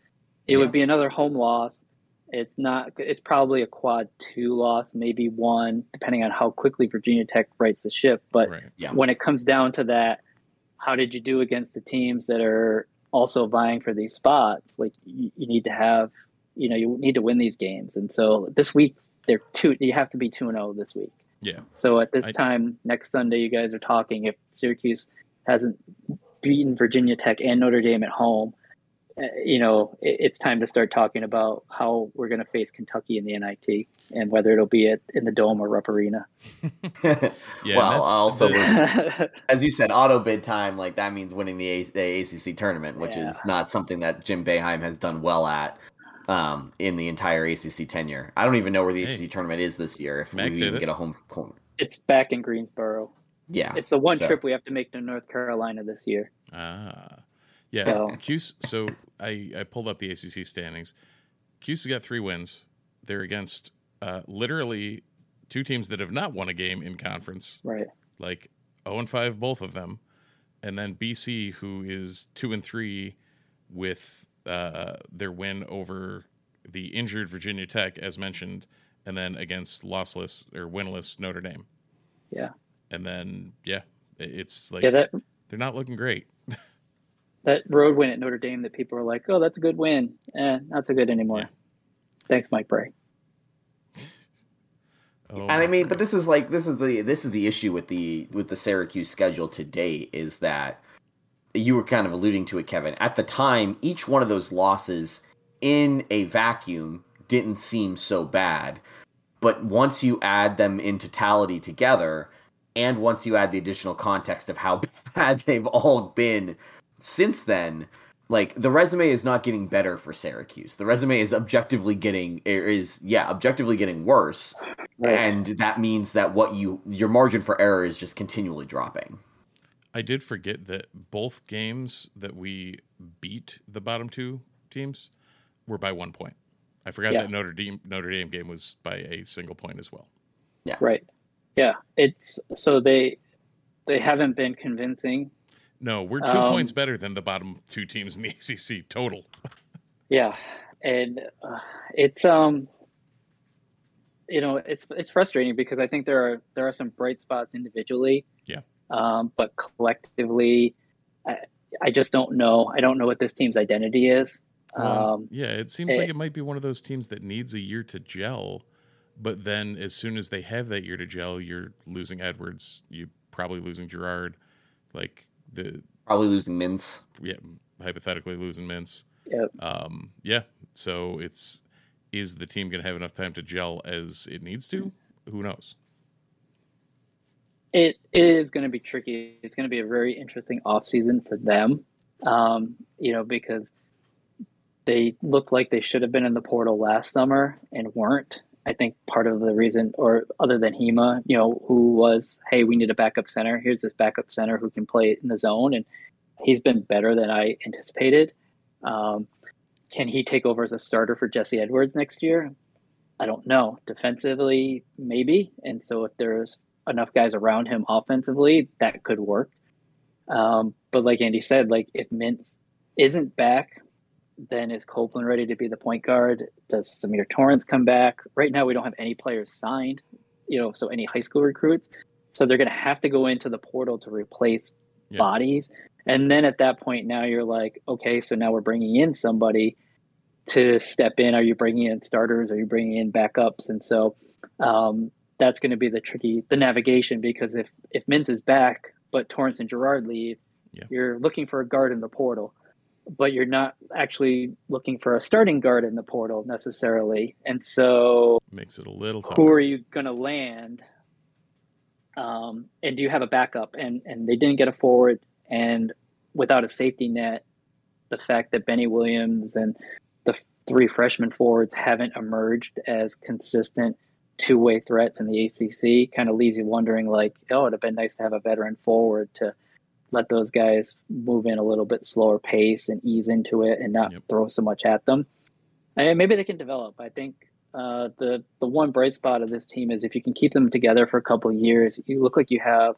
it yeah. would be another home loss. It's not. It's probably a quad two loss, maybe one, depending on how quickly Virginia Tech rights the ship. But right. yeah. when it comes down to that, how did you do against the teams that are also vying for these spots? Like you, you need to have, you know, you need to win these games. And so this week they're two. You have to be two and zero oh this week. Yeah. So at this I, time next Sunday, you guys are talking. If Syracuse hasn't beaten Virginia Tech and Notre Dame at home, uh, you know, it's time to start talking about how we're going to face Kentucky in the NIT and whether it'll be at, in the Dome or Rupp Arena. yeah, well, also, the... as you said, auto bid time, like that means winning the, A- the ACC tournament, which yeah. is not something that Jim Boeheim has done well at um, in the entire ACC tenure. I don't even know where the hey. ACC tournament is this year. If Mac we even get a home, home, it's back in Greensboro. Yeah, it's the one so. trip we have to make to North Carolina this year. Ah. Yeah, so. Cuse. So I I pulled up the ACC standings. Cuse has got three wins. They're against uh, literally two teams that have not won a game in conference. Right. Like zero oh and five, both of them, and then BC, who is two and three, with uh, their win over the injured Virginia Tech, as mentioned, and then against lossless or winless Notre Dame. Yeah. And then yeah, it's like yeah, that, they're not looking great. that road win at Notre Dame that people are like, "Oh, that's a good win." Eh, not so good anymore. Yeah. Thanks, Mike Brey. Oh, and I mean, but this is like this is the this is the issue with the with the Syracuse schedule to date is that you were kind of alluding to it, Kevin. At the time, each one of those losses in a vacuum didn't seem so bad, but once you add them in totality together, and once you add the additional context of how bad they've all been since then, like the resume is not getting better for Syracuse. The resume is objectively getting er, is yeah, objectively getting worse. Right. And that means that what you your margin for error is just continually dropping. I did forget that both games that we beat the bottom two teams were by one point. I forgot yeah. that Notre Dame Notre Dame game was by a single point as well. Yeah. Right. Yeah. It's so they they haven't been convincing no, we're two um, points better than the bottom two teams in the ACC total. yeah, and uh, it's um, you know, it's it's frustrating because I think there are there are some bright spots individually. Yeah. Um, but collectively, I, I just don't know. I don't know what this team's identity is. Well, um, yeah, it seems it, like it might be one of those teams that needs a year to gel, but then as soon as they have that year to gel, you're losing Edwards. You probably losing Girard. Like the probably losing Mintz. Yeah, hypothetically losing Mintz. Yep. Um, yeah. So it's is the team going to have enough time to gel as it needs to? Who knows? It is going to be tricky. It's going to be a very interesting off season for them. Um, you know, because they look like they should have been in the portal last summer and weren't. I think part of the reason, or other than Hima, you know, who was, hey, we need a backup center. Here's this backup center who can play in the zone, and he's been better than I anticipated. Um, can he take over as a starter for Jesse Edwards next year? I don't know. Defensively, maybe. And so if there's enough guys around him offensively, that could work. Um, but like Andy said, like if Mintz isn't back, then is Copeland ready to be the point guard? Does Symir Torrence come back? Right now, we don't have any players signed, you know, so any high school recruits. So they're going to have to go into the portal to replace yeah. bodies. And then at that point, now you're like, okay, so now we're bringing in somebody to step in. Are you bringing in starters? Are you bringing in backups? And so um, that's going to be the tricky, the navigation, because if if Mintz is back, but Torrence and Girard leave, yeah. you're looking for a guard in the portal, but you're not actually looking for a starting guard in the portal necessarily. And so makes it a little tougher. Who are you going to land? Um, and do you have a backup? And and they didn't get a forward, and without a safety net, the fact that Benny Williams and the three freshman forwards haven't emerged as consistent two-way threats in the ACC kind of leaves you wondering like, oh, it'd have been nice to have a veteran forward to let those guys move in a little bit slower pace and ease into it and not yep. throw so much at them. And maybe they can develop. I think uh, the the one bright spot of this team is if you can keep them together for a couple of years, you look like you have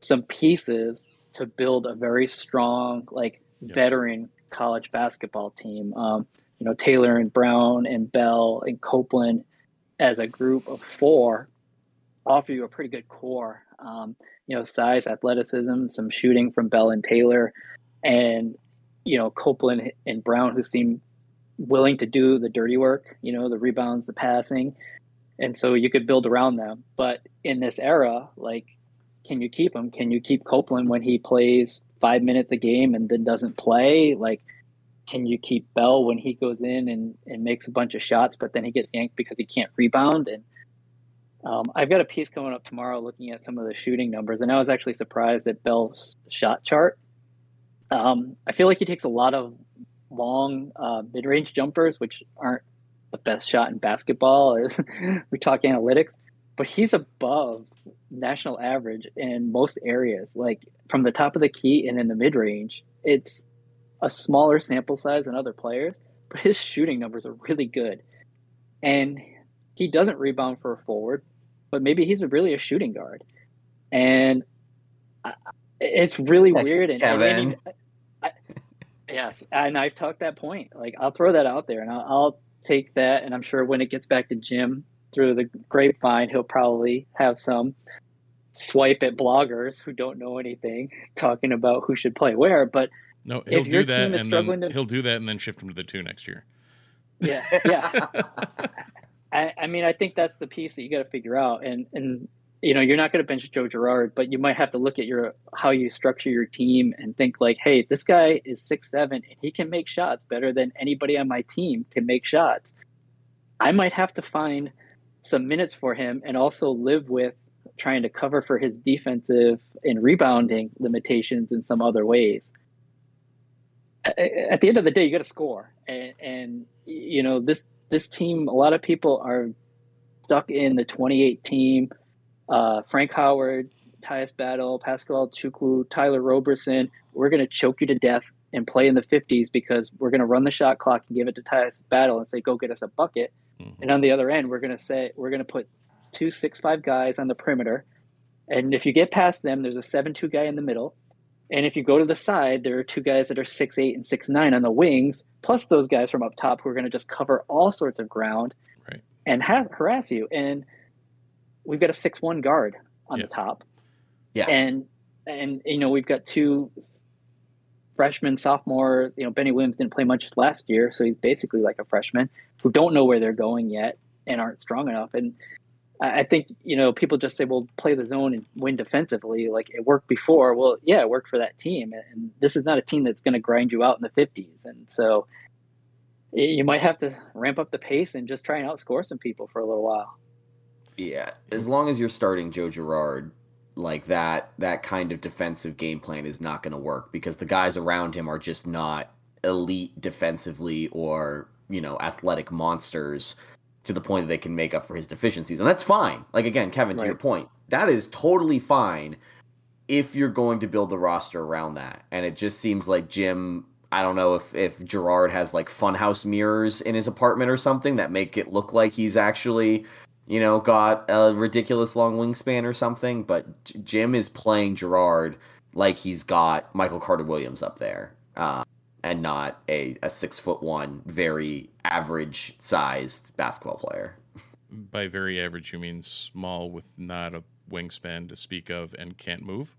some pieces to build a very strong, like yep. veteran college basketball team. Um, you know, Taylor and Brown and Bell and Copeland as a group of four offer you a pretty good core. Um, you know, size, athleticism, some shooting from Bell and Taylor, and you know Copeland and Brown, who seem willing to do the dirty work. You know, the rebounds, the passing, and so you could build around them. But in this era, like, can you keep him? Can you keep Copeland when he plays five minutes a game and then doesn't play? Like, can you keep Bell when he goes in and, and makes a bunch of shots, but then he gets yanked because he can't rebound? And um, I've got a piece coming up tomorrow looking at some of the shooting numbers, and I was actually surprised at Bell's shot chart. Um, I feel like he takes a lot of long uh, mid-range jumpers, which aren't the best shot in basketball. As we talk analytics, but he's above national average in most areas. Like from the top of the key and in the mid-range, it's a smaller sample size than other players, but his shooting numbers are really good, and he doesn't rebound for a forward but maybe he's really a shooting guard, and I, it's really That's weird. And, Kevin. and he, I, yes, and I've talked that point. Like I'll throw that out there, and I'll, I'll take that. And I'm sure when it gets back to Jim through the grapevine, he'll probably have some swipe at bloggers who don't know anything talking about who should play where. But no, he'll do that, and then to... he'll do that, and then shift him to the two next year. Yeah, yeah. I, I mean, I think that's the piece that you got to figure out. And and you know, you're not going to bench Joe Girard, but you might have to look at your how you structure your team and think like, hey, this guy is six seven and he can make shots better than anybody on my team can make shots. I might have to find some minutes for him and also live with trying to cover for his defensive and rebounding limitations in some other ways. At the end of the day, you got to score, and, and you know this this team, a lot of people are stuck in the 2018 uh, Frank Howard, Tyus Battle, Paschal Chukwu, Tyler Roberson. We're going to choke you to death and play in the 50s because we're going to run the shot clock and give it to Tyus Battle and say, go get us a bucket. Mm-hmm. And on the other end, we're going to say, we're going to put two six five guys on the perimeter. And if you get past them, there's a 7 2 guy in the middle. And if you go to the side, there are two guys that are six eight and six nine on the wings, plus those guys from up top who are going to just cover all sorts of ground right. and ha- harass you. And we've got a six one guard on the top. Yeah. And and you know we've got two freshmen, sophomore. You know Benny Williams didn't play much last year, so he's basically like a freshman who don't know where they're going yet and aren't strong enough. And I think you know people just say, "Well, play the zone and win defensively." Like it worked before. Well, yeah, it worked for that team, and this is not a team that's going to grind you out in the fifties. And so you might have to ramp up the pace and just try and outscore some people for a little while. Yeah, as long as you're starting Joe Girard, like that, that kind of defensive game plan is not going to work because the guys around him are just not elite defensively or you know athletic monsters to the point that they can make up for his deficiencies, and that's fine. Like again, Kevin, to Right. your point, that is totally fine if you're going to build the roster around that. And it just seems like Jim. I don't know if if Girard has like funhouse mirrors in his apartment or something that make it look like he's actually, you know, got a ridiculous long wingspan or something. But Jim is playing Girard like he's got Michael Carter Williams up there, uh, and not a a six foot one, very average sized basketball player. By very average, you mean small with not a wingspan to speak of and can't move?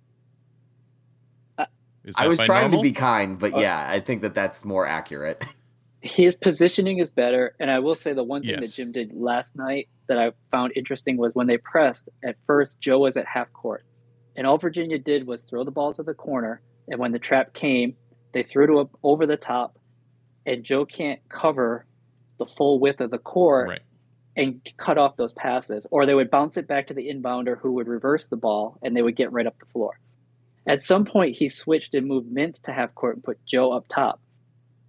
Uh, Is I was trying normal? to be kind, but Uh, yeah, I think that that's more accurate. his positioning is better. And I will say the one thing that Jim did last night that I found interesting was when they pressed, at first, Joe was at half court. And all Virginia did was throw the ball to the corner. And when the trap came, they threw to over the top. And Joe can't cover the full width of the court Right. and cut off those passes. Or they would bounce it back to the inbounder who would reverse the ball and they would get right up the floor. At some point, he switched and moved Mintz to half court and put Joe up top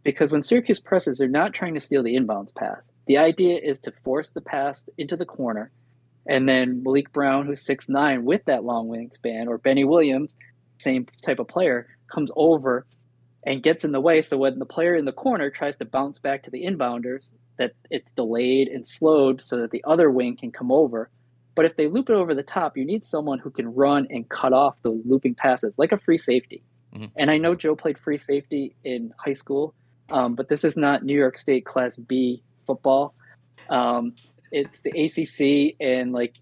because when Syracuse presses, they're not trying to steal the inbounds pass. The idea is to force the pass into the corner, and then Malik Brown, who's six nine with that long wingspan, or Benny Williams, same type of player, comes over and gets in the way. So when the player in the corner tries to bounce back to the inbounders, that it's delayed and slowed so that the other wing can come over. But if they loop it over the top, you need someone who can run and cut off those looping passes, like a free safety. Mhm. And I know Joe played free safety in high school, um, but this is not New York State Class B football. Um, it's the ACC, and like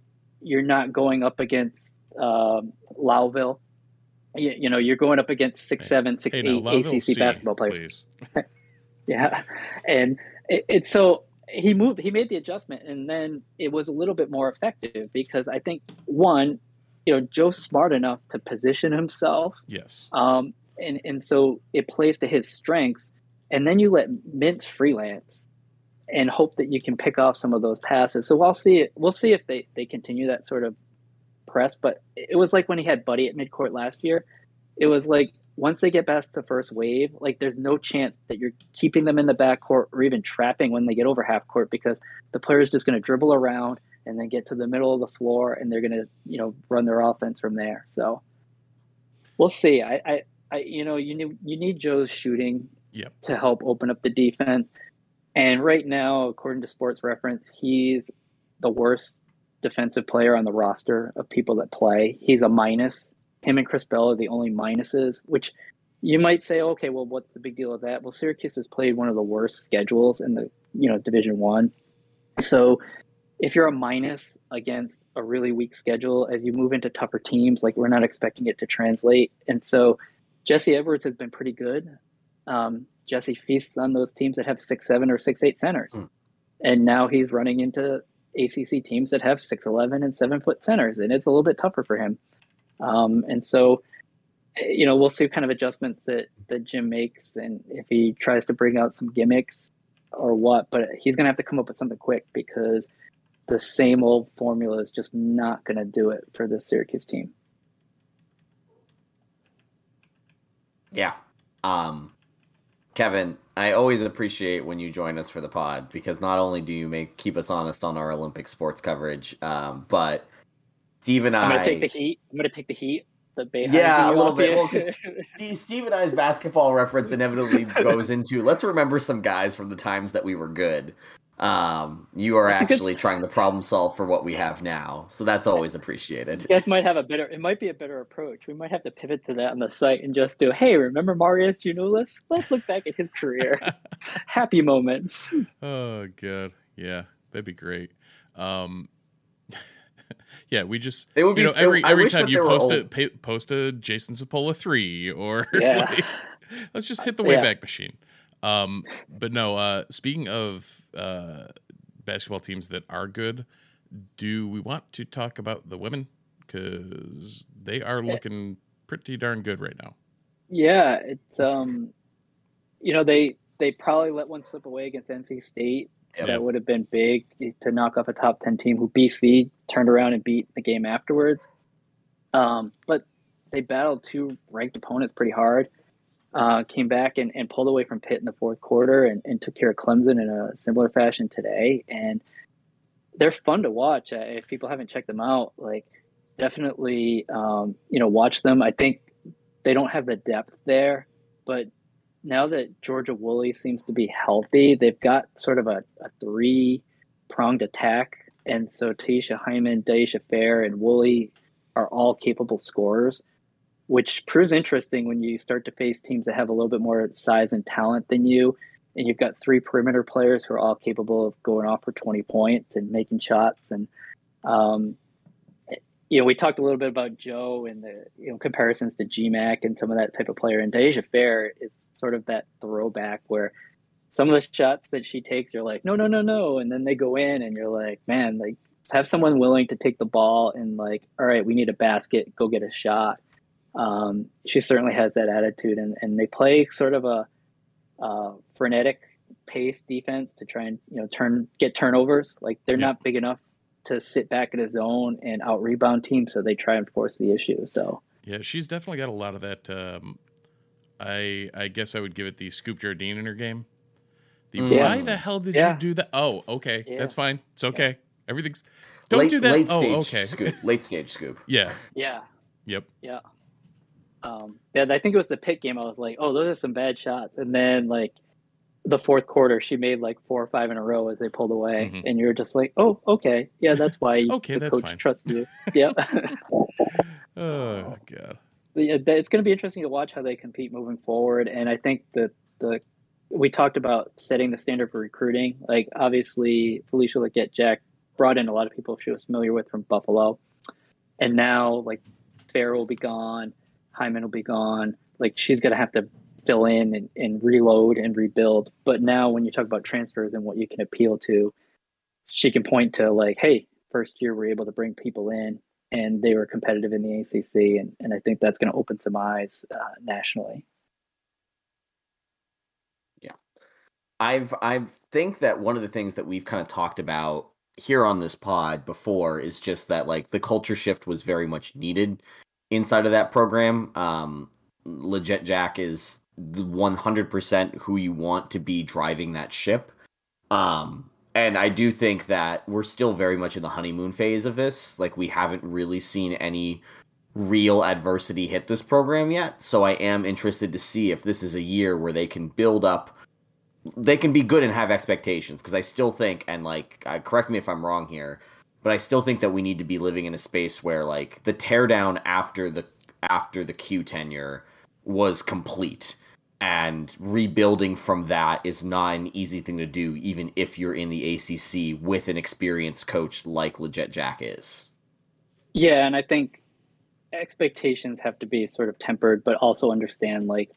you're not going up against um, Lowville. You, you know, you're going up against six, seven, six, Hey, eight now, ACC see, basketball players. Yeah, and it, it's so he moved. He made the adjustment, and then it was a little bit more effective because I think one, you know, Joe's smart enough to position himself Yes. um, and and so it plays to his strengths, and then you let Mintz freelance, and hope that you can pick off some of those passes. So we'll see. We'll see if they they continue that sort of press. But it was like when he had Buddy at midcourt last year. It was like once they get past the first wave, like there's no chance that you're keeping them in the backcourt or even trapping when they get over half court because the player is just going to dribble around and then get to the middle of the floor and they're going to you know run their offense from there. So we'll see. I, I I, you know, you need you need Joe's shooting Yep. to help open up the defense. And right now, according to Sports Reference, he's the worst defensive player on the roster of people that play. He's a minus. Him and Chris Bell are the only minuses, which you might say, okay, well, what's the big deal with that? Well, Syracuse has played one of the worst schedules in the you know Division One. So if you're a minus against a really weak schedule, as you move into tougher teams, like we're not expecting it to translate. And so Jesse Edwards has been pretty good. Um, Jesse feasts on those teams that have six seven or six eight centers, Mm. and now he's running into ACC teams that have six eleven and seven foot centers, and it's a little bit tougher for him. Um, and so, you know, we'll see kind of adjustments that that Jim makes, and if he tries to bring out some gimmicks or what. But he's going to have to come up with something quick because the same old formula is just not going to do it for this Syracuse team. Yeah. Um, Kevin, I always appreciate when you join us for the pod because not only do you make keep us honest on our Olympic sports coverage, um, but Steve and I. I'm to take the heat. I'm to take the heat. The Yeah, a little bit. Well, Steve and I's basketball reference inevitably goes into let's remember some guys from the times that we were good. Um, you are That's a good actually trying to problem solve for what we have now, so that's always appreciated. you guys might have a better. It might be a better approach. We might have to pivot to that on the site and just do. Hey, remember Marius Janulis? Let's look back at his career. Happy moments. Oh god, yeah, that'd be great. Um, yeah, we just It would be, you be know every every time you there were post a old- pa- post a Jason Cipolla three or Yeah. like, let's just hit the Yeah. Wayback Machine. Um, but no. Uh, speaking of uh, basketball teams that are good, do we want to talk about the women because they are looking pretty darn good right now? Yeah, it's um, you know they they probably let one slip away against NC State. Yep. That would have been big to knock off a top ten team who BC turned around and beat the game afterwards. Um, but they battled two ranked opponents pretty hard. Uh, came back and, and pulled away from Pitt in the fourth quarter and, and took care of Clemson in a similar fashion today. And they're fun to watch. Uh, if people haven't checked them out, like definitely, um, you know, watch them. I think they don't have the depth there, but now that Georgia Woolley seems to be healthy, they've got sort of a, a three pronged attack. And so Teisha Hyman, Dyaisha Fair, and Woolley are all capable scorers which proves interesting when you start to face teams that have a little bit more size and talent than you. And you've got three perimeter players who are all capable of going off for 20 points and making shots. And, um, you know, we talked a little bit about Joe and the you know comparisons to GMAC and some of that type of player. And Dyaisha Fair is sort of that throwback where some of the shots that she takes, you're like, no, no, no, no, and then they go in, and you're like, man, like have someone willing to take the ball and like, all right, we need a basket, go get a shot um, she certainly has that attitude, and, and they play sort of a uh, frenetic pace defense to try and you know turn get turnovers. Like they're yeah. not big enough to sit back in a zone and out rebound teams, so they try and force the issue. So yeah, she's definitely got a lot of that. Um, I I guess I would give it the Scoop Jardine in her game. The yeah. why the hell did yeah. you do that? Oh, okay, that's fine. It's okay. Everything's don't late, do that. oh, okay. Scoop. Late stage scoop. Yeah. Yeah. Yep. Yeah. Um, yeah, I think it was the Pitt game. I was like, oh, those are some bad shots. And then like the fourth quarter, she made like four or five in a row as they pulled away, mm-hmm. and you're just like, oh, okay, yeah, that's why okay, the that's coach fine. trusts you. yeah. oh god. Yeah, it's going to be interesting to watch how they compete moving forward, and I think that the we talked about setting the standard for recruiting. Like obviously, Felisha Legette-Jack brought in a lot of people she was familiar with from Buffalo, and now like Fair will be gone. Hyman will be gone. Like she's going to have to fill in and, and reload and rebuild. But now, when you talk about transfers and what you can appeal to, she can point to like, hey, first year we're able to bring people in and they were competitive in the ACC. And, and I think that's going to open some eyes uh, nationally. Yeah. I've, I think that one of the things that we've kind of talked about here on this pod before is just that like the culture shift was very much needed inside of that program. Um, Legette-Jack is 100% who you want to be driving that ship. Um, and I do think that we're still very much in the honeymoon phase of this. Like, we haven't really seen any real adversity hit this program yet. So I am interested to see if this is a year where they can build up. They can be good and have expectations because I still think, and like, uh, correct me if I'm wrong here, but I still think that we need to be living in a space where like the teardown after the after the Q tenure was complete and rebuilding from that is not an easy thing to do even if you're in the ACC with an experienced coach like Legette-Jack is. Yeah, and I think expectations have to be sort of tempered but also understand like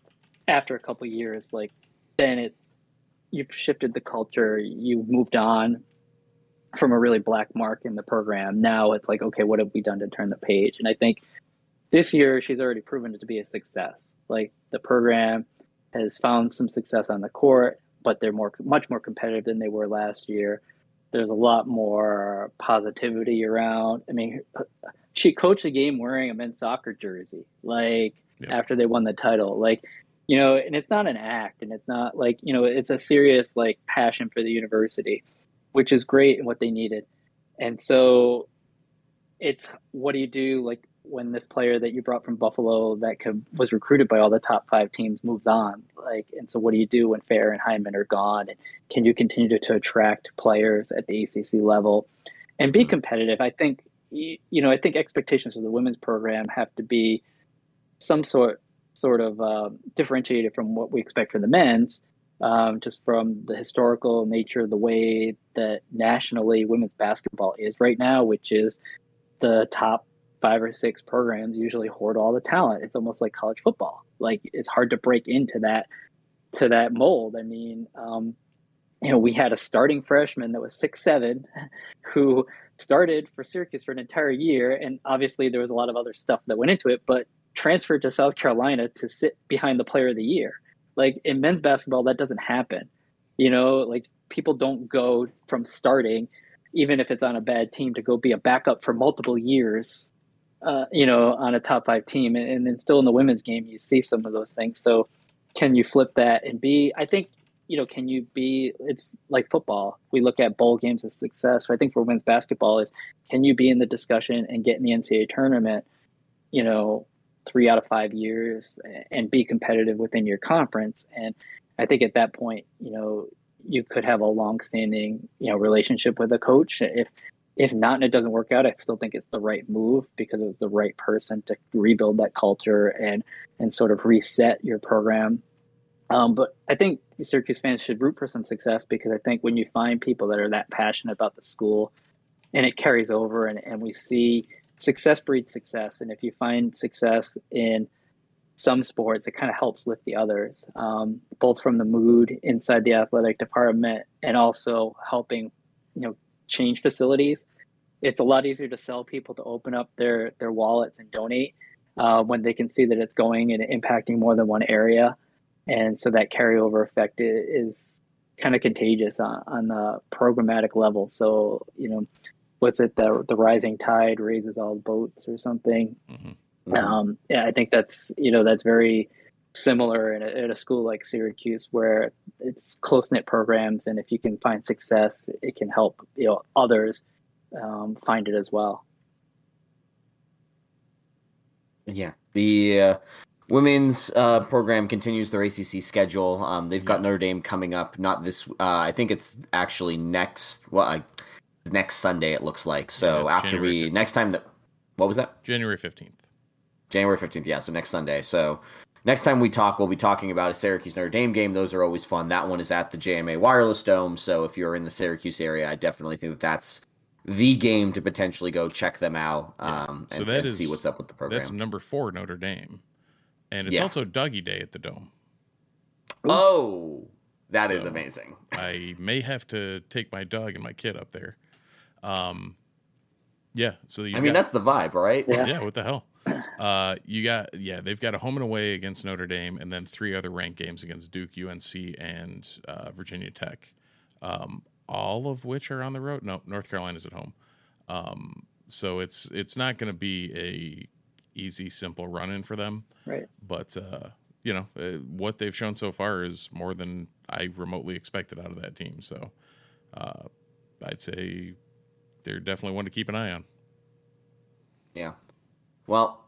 after a couple years like then it's you've shifted the culture, you've moved on, from a really black mark in the program. Now it's like, okay, what have we done to turn the page? And I think this year she's already proven it to be a success. Like the program has found some success on the court, but they're more much more competitive than they were last year. There's a lot more positivity around. I mean, she coached a game wearing a men's soccer jersey, like yeah. after they won the title. Like, you know, and it's not an act, and it's not like you know, it's a serious like passion for the university which is great and what they needed. And so it's what do you do like when this player that you brought from Buffalo that could, was recruited by all the top five teams moves on? Like, and so what do you do when Fair and Hyman are gone? And can you continue to, to attract players at the ACC level and be competitive? I think, you know, I think expectations for the women's program have to be some sort sort of uh, differentiated from what we expect for the men's um, just from the historical nature of the way that nationally women's basketball is right now, which is the top five or six programs usually hoard all the talent. It's almost like college football. Like it's hard to break into that to that mold. I mean, um, you know, we had a starting freshman that was six seven, who started for Syracuse for an entire year, and obviously there was a lot of other stuff that went into it, but transferred to South Carolina to sit behind the Player of the Year. Like in men's basketball, that doesn't happen. You know, like people don't go from starting, even if it's on a bad team, to go be a backup for multiple years. Uh, you know, on a top five team, and, and then still in the women's game, you see some of those things. So can you flip that and be? I think you know, can you be? It's like football. We look at bowl games as success. So I think for women's basketball is can you be in the discussion and get in the NCAA tournament? You know, three out of five years and be competitive within your conference. And I think at that point, you know, you could have a long-standing, you know, relationship with a coach. If if not and it doesn't work out, I still think it's the right move because it was the right person to rebuild that culture and and sort of reset your program. Um, but I think Syracuse fans should root for some success because I think when you find people that are that passionate about the school and it carries over and, and we see success breeds success. And if you find success in some sports, it kind of helps lift the others, um, both from the mood inside the athletic department and also helping, you know, change facilities. It's a lot easier to sell people to open up their their wallets and donate uh, when they can see that it's going and impacting more than one area, and so that carryover effect is kind of contagious on, on the programmatic level. So you know, what's it the the rising tide raises all boats or something. Mm-hmm. Um, yeah, I think that's you know that's very similar in a, at a school like Syracuse where it's close knit programs, and if you can find success, it can help you know others um, find it as well. Yeah, the uh, women's uh, program continues their ACC schedule. Um, they've got Notre Dame coming up. Not this. Uh, I think it's actually next. Well, I, next Sunday. It looks like. So yeah, after January we 15th. next time that what was that? January fifteenth. January fifteenth. Yeah. So next Sunday. So next time we talk, we'll be talking about a Syracuse Notre Dame game. Those are always fun. That one is at the JMA Wireless Dome. So if you're in the Syracuse area, I definitely think that that's the game to potentially go check them out um, yeah. so and, and is, see what's up with the program. That's number four Notre Dame, and it's yeah. also Dougie Day at the Dome. Oh, that so is amazing. I may have to take my dog and my kid up there. Um, yeah. So I mean, got, that's the vibe, right? Yeah. yeah. What the hell? Uh, you got yeah. They've got a home and away against Notre Dame, and then three other ranked games against Duke, UNC, and uh, Virginia Tech. Um, all of which are on the road. No, North Carolina's at home. Um, so it's it's not going to be a easy, simple run in for them. Right. But uh, you know uh, what they've shown so far is more than I remotely expected out of that team. So uh, I'd say they're definitely one to keep an eye on. Yeah. Well,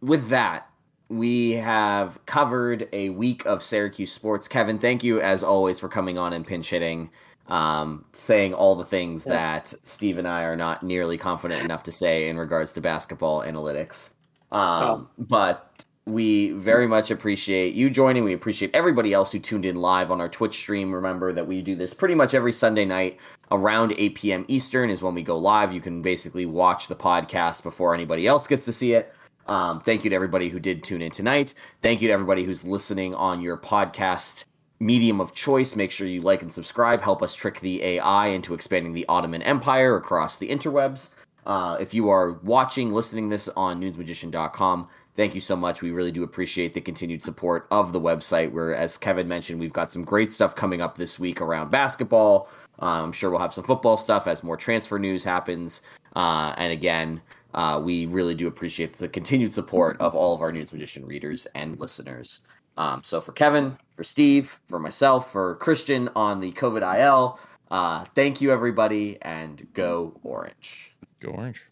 with that, we have covered a week of Syracuse sports. Kevin, thank you as always for coming on and pinch hitting, um, saying all the things yeah. that Steve and I are not nearly confident enough to say in regards to basketball analytics. Um, oh. But we very much appreciate you joining. We appreciate everybody else who tuned in live on our Twitch stream. Remember that we do this pretty much every Sunday night around 8 p.m. Eastern is when we go live. You can basically watch the podcast before anybody else gets to see it. Um, thank you to everybody who did tune in tonight. Thank you to everybody who's listening on your podcast medium of choice. Make sure you like and subscribe. Help us trick the AI into expanding the Ottoman Empire across the interwebs. Uh, if you are watching, listening this on nunesmagician.com, thank you so much. We really do appreciate the continued support of the website. Where, as Kevin mentioned, we've got some great stuff coming up this week around basketball. Uh, I'm sure we'll have some football stuff as more transfer news happens. Uh, and again, uh, we really do appreciate the continued support of all of our Nunes Magician readers and listeners. Um, so for Kevin, for Steve, for myself, for Christian on the COVID IL, uh, thank you everybody, and go Orange. Go Orange.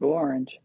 Go Orange.